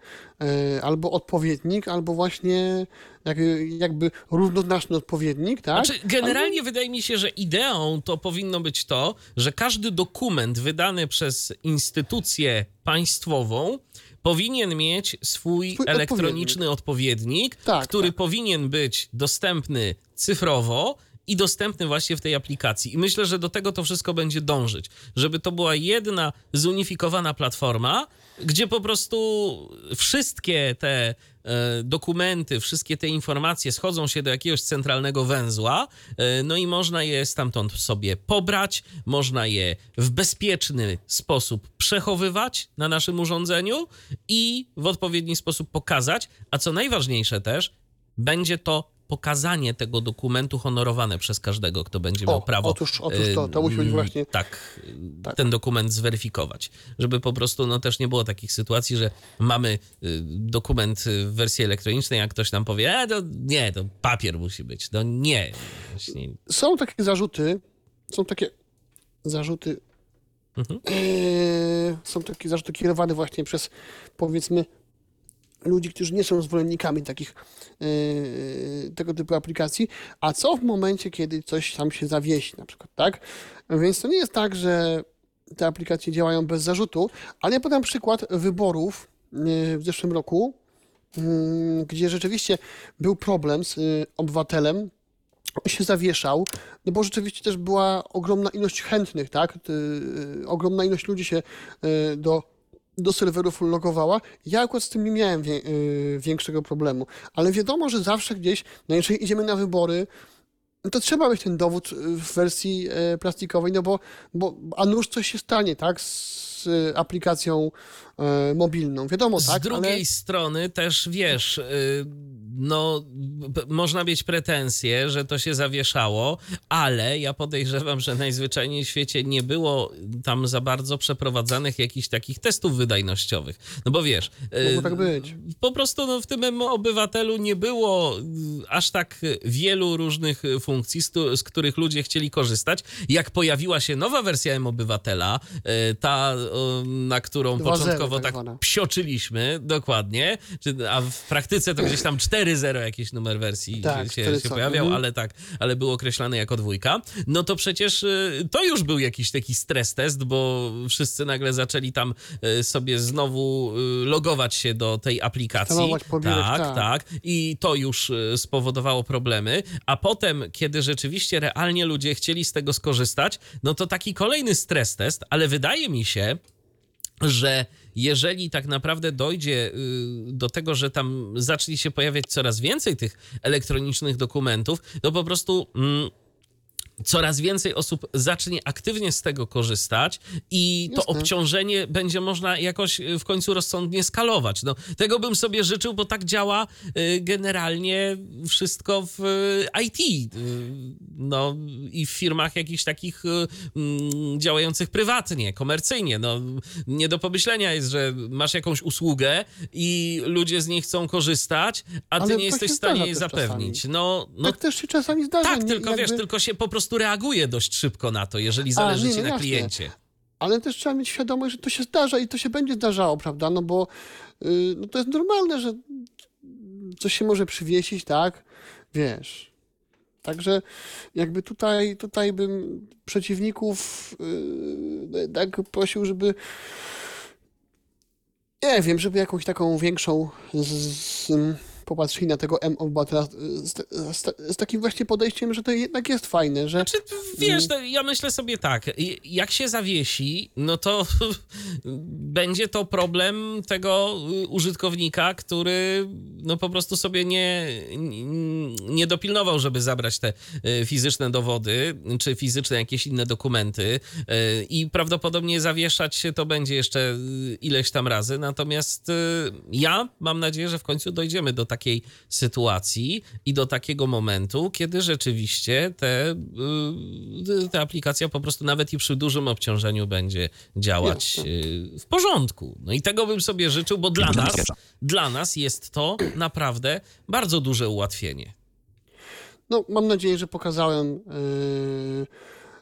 [SPEAKER 3] y, albo odpowiednik, albo właśnie jak, jakby równoznaczny odpowiednik, tak?
[SPEAKER 2] Znaczy, generalnie wydaje mi się, że ideą to powinno być to, że każdy dokument wydany przez instytucję państwową powinien mieć swój,
[SPEAKER 3] Swój
[SPEAKER 2] elektroniczny odpowiednik,
[SPEAKER 3] Tak,
[SPEAKER 2] który
[SPEAKER 3] tak.
[SPEAKER 2] powinien być dostępny cyfrowo i dostępny właśnie w tej aplikacji. I myślę, że do tego to wszystko będzie dążyć, żeby to była jedna zunifikowana platforma, gdzie po prostu wszystkie te e, dokumenty, wszystkie te informacje schodzą się do jakiegoś centralnego węzła, e, no i można je stamtąd sobie pobrać, można je w bezpieczny sposób przechowywać na naszym urządzeniu i w odpowiedni sposób pokazać, a co najważniejsze też, będzie to pokazanie tego dokumentu honorowane przez każdego, kto będzie miał
[SPEAKER 3] O,
[SPEAKER 2] prawo.
[SPEAKER 3] otóż- otóż to- to musi być właśnie-
[SPEAKER 2] Tak,
[SPEAKER 3] Tak.
[SPEAKER 2] ten dokument zweryfikować. Żeby po prostu no, też nie było takich sytuacji, że mamy y, dokument w wersji elektronicznej, a ktoś nam powie, e, to nie, to papier musi być. No nie. Właśnie.
[SPEAKER 3] Są takie zarzuty, są takie zarzuty,
[SPEAKER 2] Mhm.
[SPEAKER 3] e, są takie zarzuty kierowane właśnie przez, powiedzmy, ludzi, którzy nie są zwolennikami takich e, tego typu aplikacji, a co w momencie, kiedy coś tam się zawiesi na przykład, tak? Więc to nie jest tak, że te aplikacje działają bez zarzutu, ale ja podam przykład wyborów e, w zeszłym roku, mm, gdzie rzeczywiście był problem z e, obywatelem, się zawieszał, no bo rzeczywiście też była ogromna ilość chętnych, tak? Ogromna ilość ludzi się do, do serwerów logowała. Ja akurat z tym nie miałem wie, y, większego problemu, ale wiadomo, że zawsze gdzieś, no jeżeli idziemy na wybory, no to trzeba mieć ten dowód y, w wersji e, plastikowej, no bo, bo a nuż coś się stanie, tak? Z y, aplikacją e, mobilną. Wiadomo,
[SPEAKER 2] Z
[SPEAKER 3] tak?
[SPEAKER 2] drugiej
[SPEAKER 3] ale...
[SPEAKER 2] strony też wiesz, y, no można mieć pretensje, że to się zawieszało, ale ja podejrzewam, że najzwyczajniej w świecie nie było tam za bardzo przeprowadzanych jakichś takich testów wydajnościowych. No bo wiesz, y,
[SPEAKER 3] Mogło tak być.
[SPEAKER 2] po prostu no, w tym obywatelu nie było y, aż tak wielu różnych y, funkcji, z, z których ludzie chcieli korzystać. Jak pojawiła się nowa wersja M-Obywatela, y, ta, y, na którą
[SPEAKER 3] 2.0
[SPEAKER 2] początkowo
[SPEAKER 3] tak
[SPEAKER 2] tak psioczyliśmy, dokładnie, a w praktyce to gdzieś tam 4.0 jakiś numer wersji
[SPEAKER 3] Tak,
[SPEAKER 2] się, się pojawiał,
[SPEAKER 3] mhm.
[SPEAKER 2] ale tak, ale był określany jako dwójka. No to przecież y, to już był jakiś taki stres test, bo wszyscy nagle zaczęli tam y, sobie znowu y, logować się do tej aplikacji.
[SPEAKER 3] Pobierać,
[SPEAKER 2] tak,
[SPEAKER 3] tak.
[SPEAKER 2] tak. I to już spowodowało problemy. A potem, kiedy rzeczywiście realnie ludzie chcieli z tego skorzystać, no to taki kolejny stres test, ale wydaje mi się, że jeżeli tak naprawdę dojdzie y, do tego, że tam zacznie się pojawiać coraz więcej tych elektronicznych dokumentów, to po prostu. Mm, Coraz więcej osób zacznie aktywnie z tego korzystać i to
[SPEAKER 3] Jasne.
[SPEAKER 2] obciążenie będzie można jakoś y, w końcu rozsądnie skalować. No, tego bym sobie życzył, bo tak działa y, generalnie wszystko w y, IT. No i w firmach jakichś takich mm, działających prywatnie, komercyjnie. No, nie do pomyślenia jest, że masz jakąś usługę i ludzie z niej chcą korzystać, a ty
[SPEAKER 3] Ale
[SPEAKER 2] nie jesteś w stanie jej zapewnić.
[SPEAKER 3] czasami.
[SPEAKER 2] No, no
[SPEAKER 3] tak też się czasami zdarza.
[SPEAKER 2] tak, tylko wiesz,
[SPEAKER 3] jakby-
[SPEAKER 2] tylko się po prostu reaguje dość szybko na to, jeżeli zależy
[SPEAKER 3] nie,
[SPEAKER 2] ci
[SPEAKER 3] no
[SPEAKER 2] na
[SPEAKER 3] jasne.
[SPEAKER 2] kliencie.
[SPEAKER 3] Ale też trzeba mieć świadomość, że to się zdarza i to się będzie zdarzało, prawda? No bo y, no to jest normalne, że coś się może przywiesić, tak? Wiesz. Także jakby tutaj, tutaj bym przeciwników y, tak prosił, żeby nie wiem, żeby jakąś taką większą z, z, popatrzyli na tego M-Obywatela z, z, z takim właśnie podejściem, że to jednak jest fajne, że
[SPEAKER 2] Czy wiesz, no, ja myślę sobie tak, jak się zawiesi, no to <laughs> będzie to problem tego y, użytkownika, który no po prostu sobie nie, nie dopilnował, żeby zabrać te y, fizyczne dowody, czy fizyczne jakieś inne dokumenty y, i prawdopodobnie zawieszać się to będzie jeszcze ileś tam razy, natomiast ja mam nadzieję, że w końcu dojdziemy do takiej sytuacji i do takiego momentu, kiedy rzeczywiście te, y, ta aplikacja po prostu nawet i przy dużym obciążeniu będzie działać y, w porządku. No i tego bym sobie życzył, bo dla nas, dla nas jest to naprawdę bardzo duże ułatwienie.
[SPEAKER 3] No, mam nadzieję, że pokazałem, yy,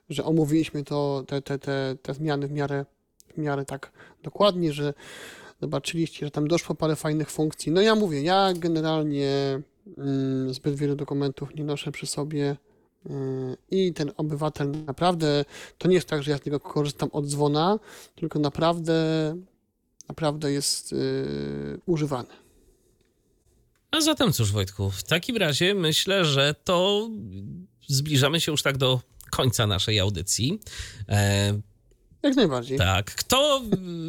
[SPEAKER 3] że omówiliśmy to, te, te, te, te zmiany w miarę, w miarę tak dokładnie, że zobaczyliście, że tam doszło parę fajnych funkcji. No ja mówię, ja generalnie mm, zbyt wielu dokumentów nie noszę przy sobie yy, i ten obywatel naprawdę, to nie jest tak, że ja z niego korzystam od dzwona, tylko naprawdę, naprawdę jest yy, używany.
[SPEAKER 2] A zatem cóż, Wojtku, w takim razie myślę, że to zbliżamy się już tak do końca naszej audycji. E,
[SPEAKER 3] Jak najbardziej.
[SPEAKER 2] tak, kto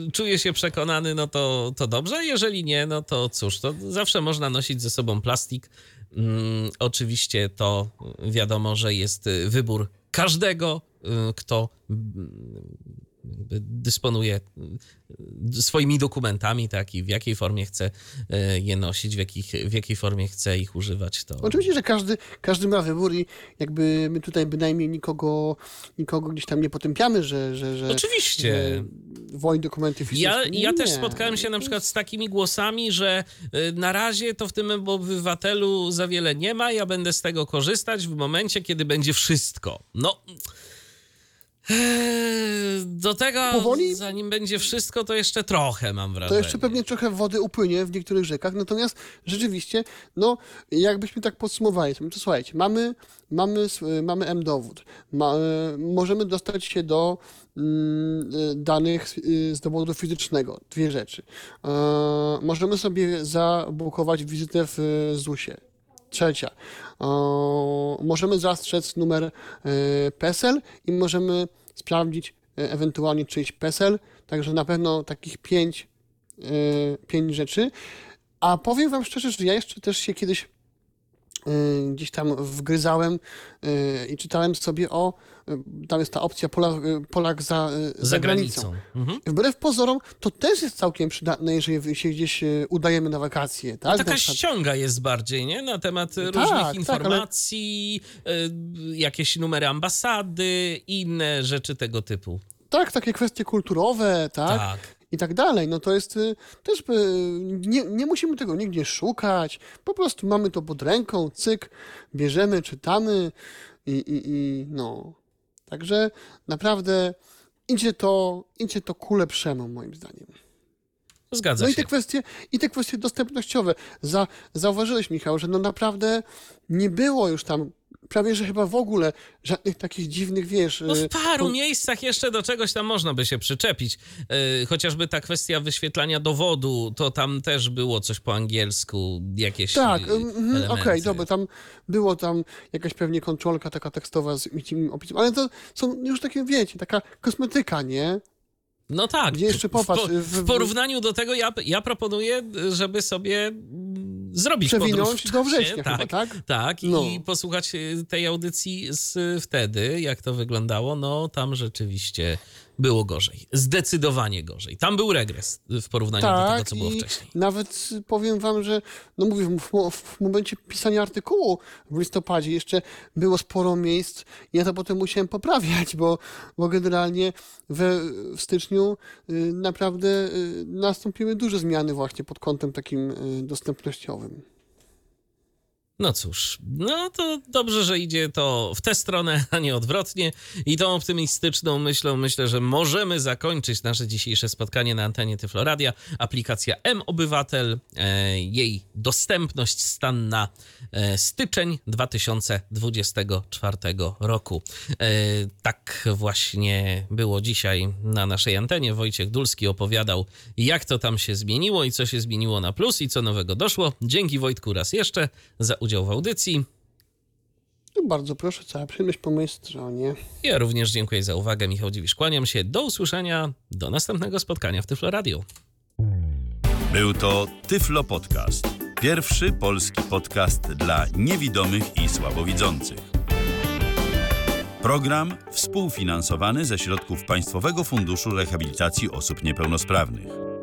[SPEAKER 2] y, czuje się przekonany, no to, to dobrze, jeżeli nie, no to cóż, to zawsze można nosić ze sobą plastik. Mm, oczywiście to wiadomo, że jest y, wybór każdego, y, kto mm, dysponuje y, swoimi dokumentami, tak, i w jakiej formie chce y, je nosić, w, jakich, w jakiej formie chce ich używać, to...
[SPEAKER 3] Oczywiście, że każdy, każdy ma wybór i jakby my tutaj bynajmniej nikogo, nikogo gdzieś tam nie potępiamy, że, że, że,
[SPEAKER 2] Oczywiście.
[SPEAKER 3] że woli dokumenty fizyczne.
[SPEAKER 2] Ja, ja też spotkałem się na przykład z takimi głosami, że y, na razie to w tym obywatelu za wiele nie ma, ja będę z tego korzystać w momencie, kiedy będzie wszystko. No. Eee, Do tego,
[SPEAKER 3] Powoli?
[SPEAKER 2] zanim będzie wszystko, to jeszcze trochę mam
[SPEAKER 3] To
[SPEAKER 2] wrażenie.
[SPEAKER 3] jeszcze pewnie trochę wody upłynie w niektórych rzekach, natomiast rzeczywiście, no jakbyśmy tak podsumowali, to, to słuchajcie, mamy, mamy, s- mamy M-dowód, ma, e, możemy dostać się do mm, danych z- e, z dowodu fizycznego, dwie rzeczy. E, możemy sobie zabukować wizytę w ZUS-ie. Trzecia, e, możemy zastrzec numer e, PESEL i możemy sprawdzić e, ewentualnie czyjś PESEL, także na pewno takich pięć y, pięć rzeczy. A powiem wam szczerze, że ja jeszcze też się kiedyś gdzieś tam wgryzałem y, i czytałem sobie o, y, tam jest ta opcja Polak, y, Polak za, y,
[SPEAKER 2] Za granicą. Mhm.
[SPEAKER 3] Wbrew pozorom, to też jest całkiem przydatne, jeżeli się gdzieś y, udajemy na wakacje, tak?
[SPEAKER 2] Taka
[SPEAKER 3] Na przykład-
[SPEAKER 2] ściąga jest bardziej, nie? Na temat
[SPEAKER 3] tak,
[SPEAKER 2] różnych
[SPEAKER 3] ale-
[SPEAKER 2] informacji, y, jakieś numery ambasady, inne rzeczy tego typu.
[SPEAKER 3] tak, takie kwestie kulturowe, tak?
[SPEAKER 2] tak.
[SPEAKER 3] I tak dalej. No to jest y, też, y, nie, nie musimy tego nigdzie szukać, po prostu mamy to pod ręką, cyk, bierzemy, czytamy i, i, i no. Także naprawdę idzie to, idzie to ku lepszemu moim zdaniem.
[SPEAKER 2] Zgadza
[SPEAKER 3] No i
[SPEAKER 2] się.
[SPEAKER 3] te kwestie, i te kwestie dostępnościowe. Za, zauważyłeś, Michał, że no naprawdę nie było już tam prawie, że chyba w ogóle żadnych takich dziwnych, wiesz...
[SPEAKER 2] No
[SPEAKER 3] y,
[SPEAKER 2] w paru
[SPEAKER 3] po-
[SPEAKER 2] miejscach jeszcze do czegoś tam można by się przyczepić. Yy, chociażby ta kwestia wyświetlania dowodu, to tam też było coś po angielsku, jakieś
[SPEAKER 3] Tak,
[SPEAKER 2] yy,
[SPEAKER 3] mhm, okej,
[SPEAKER 2] elementy.
[SPEAKER 3] dobra, tam było tam jakaś pewnie kontrolka taka tekstowa z tym opisem, ale to są już takie, wiecie, taka kosmetyka, nie?
[SPEAKER 2] No tak.
[SPEAKER 3] Gdzie jeszcze
[SPEAKER 2] w,
[SPEAKER 3] popatrz,
[SPEAKER 2] po,
[SPEAKER 3] w-
[SPEAKER 2] w porównaniu do tego ja, ja proponuję, żeby sobie mm, zrobić
[SPEAKER 3] Przewinąć
[SPEAKER 2] podróż
[SPEAKER 3] do września
[SPEAKER 2] tak,
[SPEAKER 3] chyba, tak?
[SPEAKER 2] Tak,
[SPEAKER 3] No.
[SPEAKER 2] i posłuchać y, tej audycji z wtedy, jak to wyglądało, no tam rzeczywiście było gorzej. Zdecydowanie gorzej. Tam był regres w porównaniu do tego,
[SPEAKER 3] Tak,
[SPEAKER 2] co było wcześniej.
[SPEAKER 3] nawet powiem wam, że, no mówię, w, w, momencie pisania artykułu w listopadzie jeszcze było sporo miejsc ja to potem musiałem poprawiać, bo, bo generalnie we, w styczniu y, naprawdę y, nastąpiły duże zmiany właśnie pod kątem takim y, dostępnościowym.
[SPEAKER 2] No cóż, no to dobrze, że idzie to w tę stronę, <laughs> a nie odwrotnie. I tą optymistyczną myślą myślę, że możemy zakończyć nasze dzisiejsze spotkanie na antenie Tyfloradia. Aplikacja M-Obywatel, e, jej dostępność, stan na e, styczeń 2024 roku. E, tak właśnie było dzisiaj na naszej antenie. Wojciech Dulski opowiadał, jak to tam się zmieniło i co się zmieniło na plus i co nowego doszło. Dzięki Wojtku raz jeszcze za udział w audycji.
[SPEAKER 3] No bardzo proszę, cała przyjemność po mojej stronie.
[SPEAKER 2] Ja również dziękuję za uwagę. Michał Dziwisz, kłaniam się. Do usłyszenia. Do następnego spotkania w Tyflo Radio.
[SPEAKER 1] Był to Tyflo Podcast. Pierwszy polski podcast dla niewidomych i słabowidzących. Program współfinansowany ze środków Państwowego Funduszu Rehabilitacji Osób Niepełnosprawnych.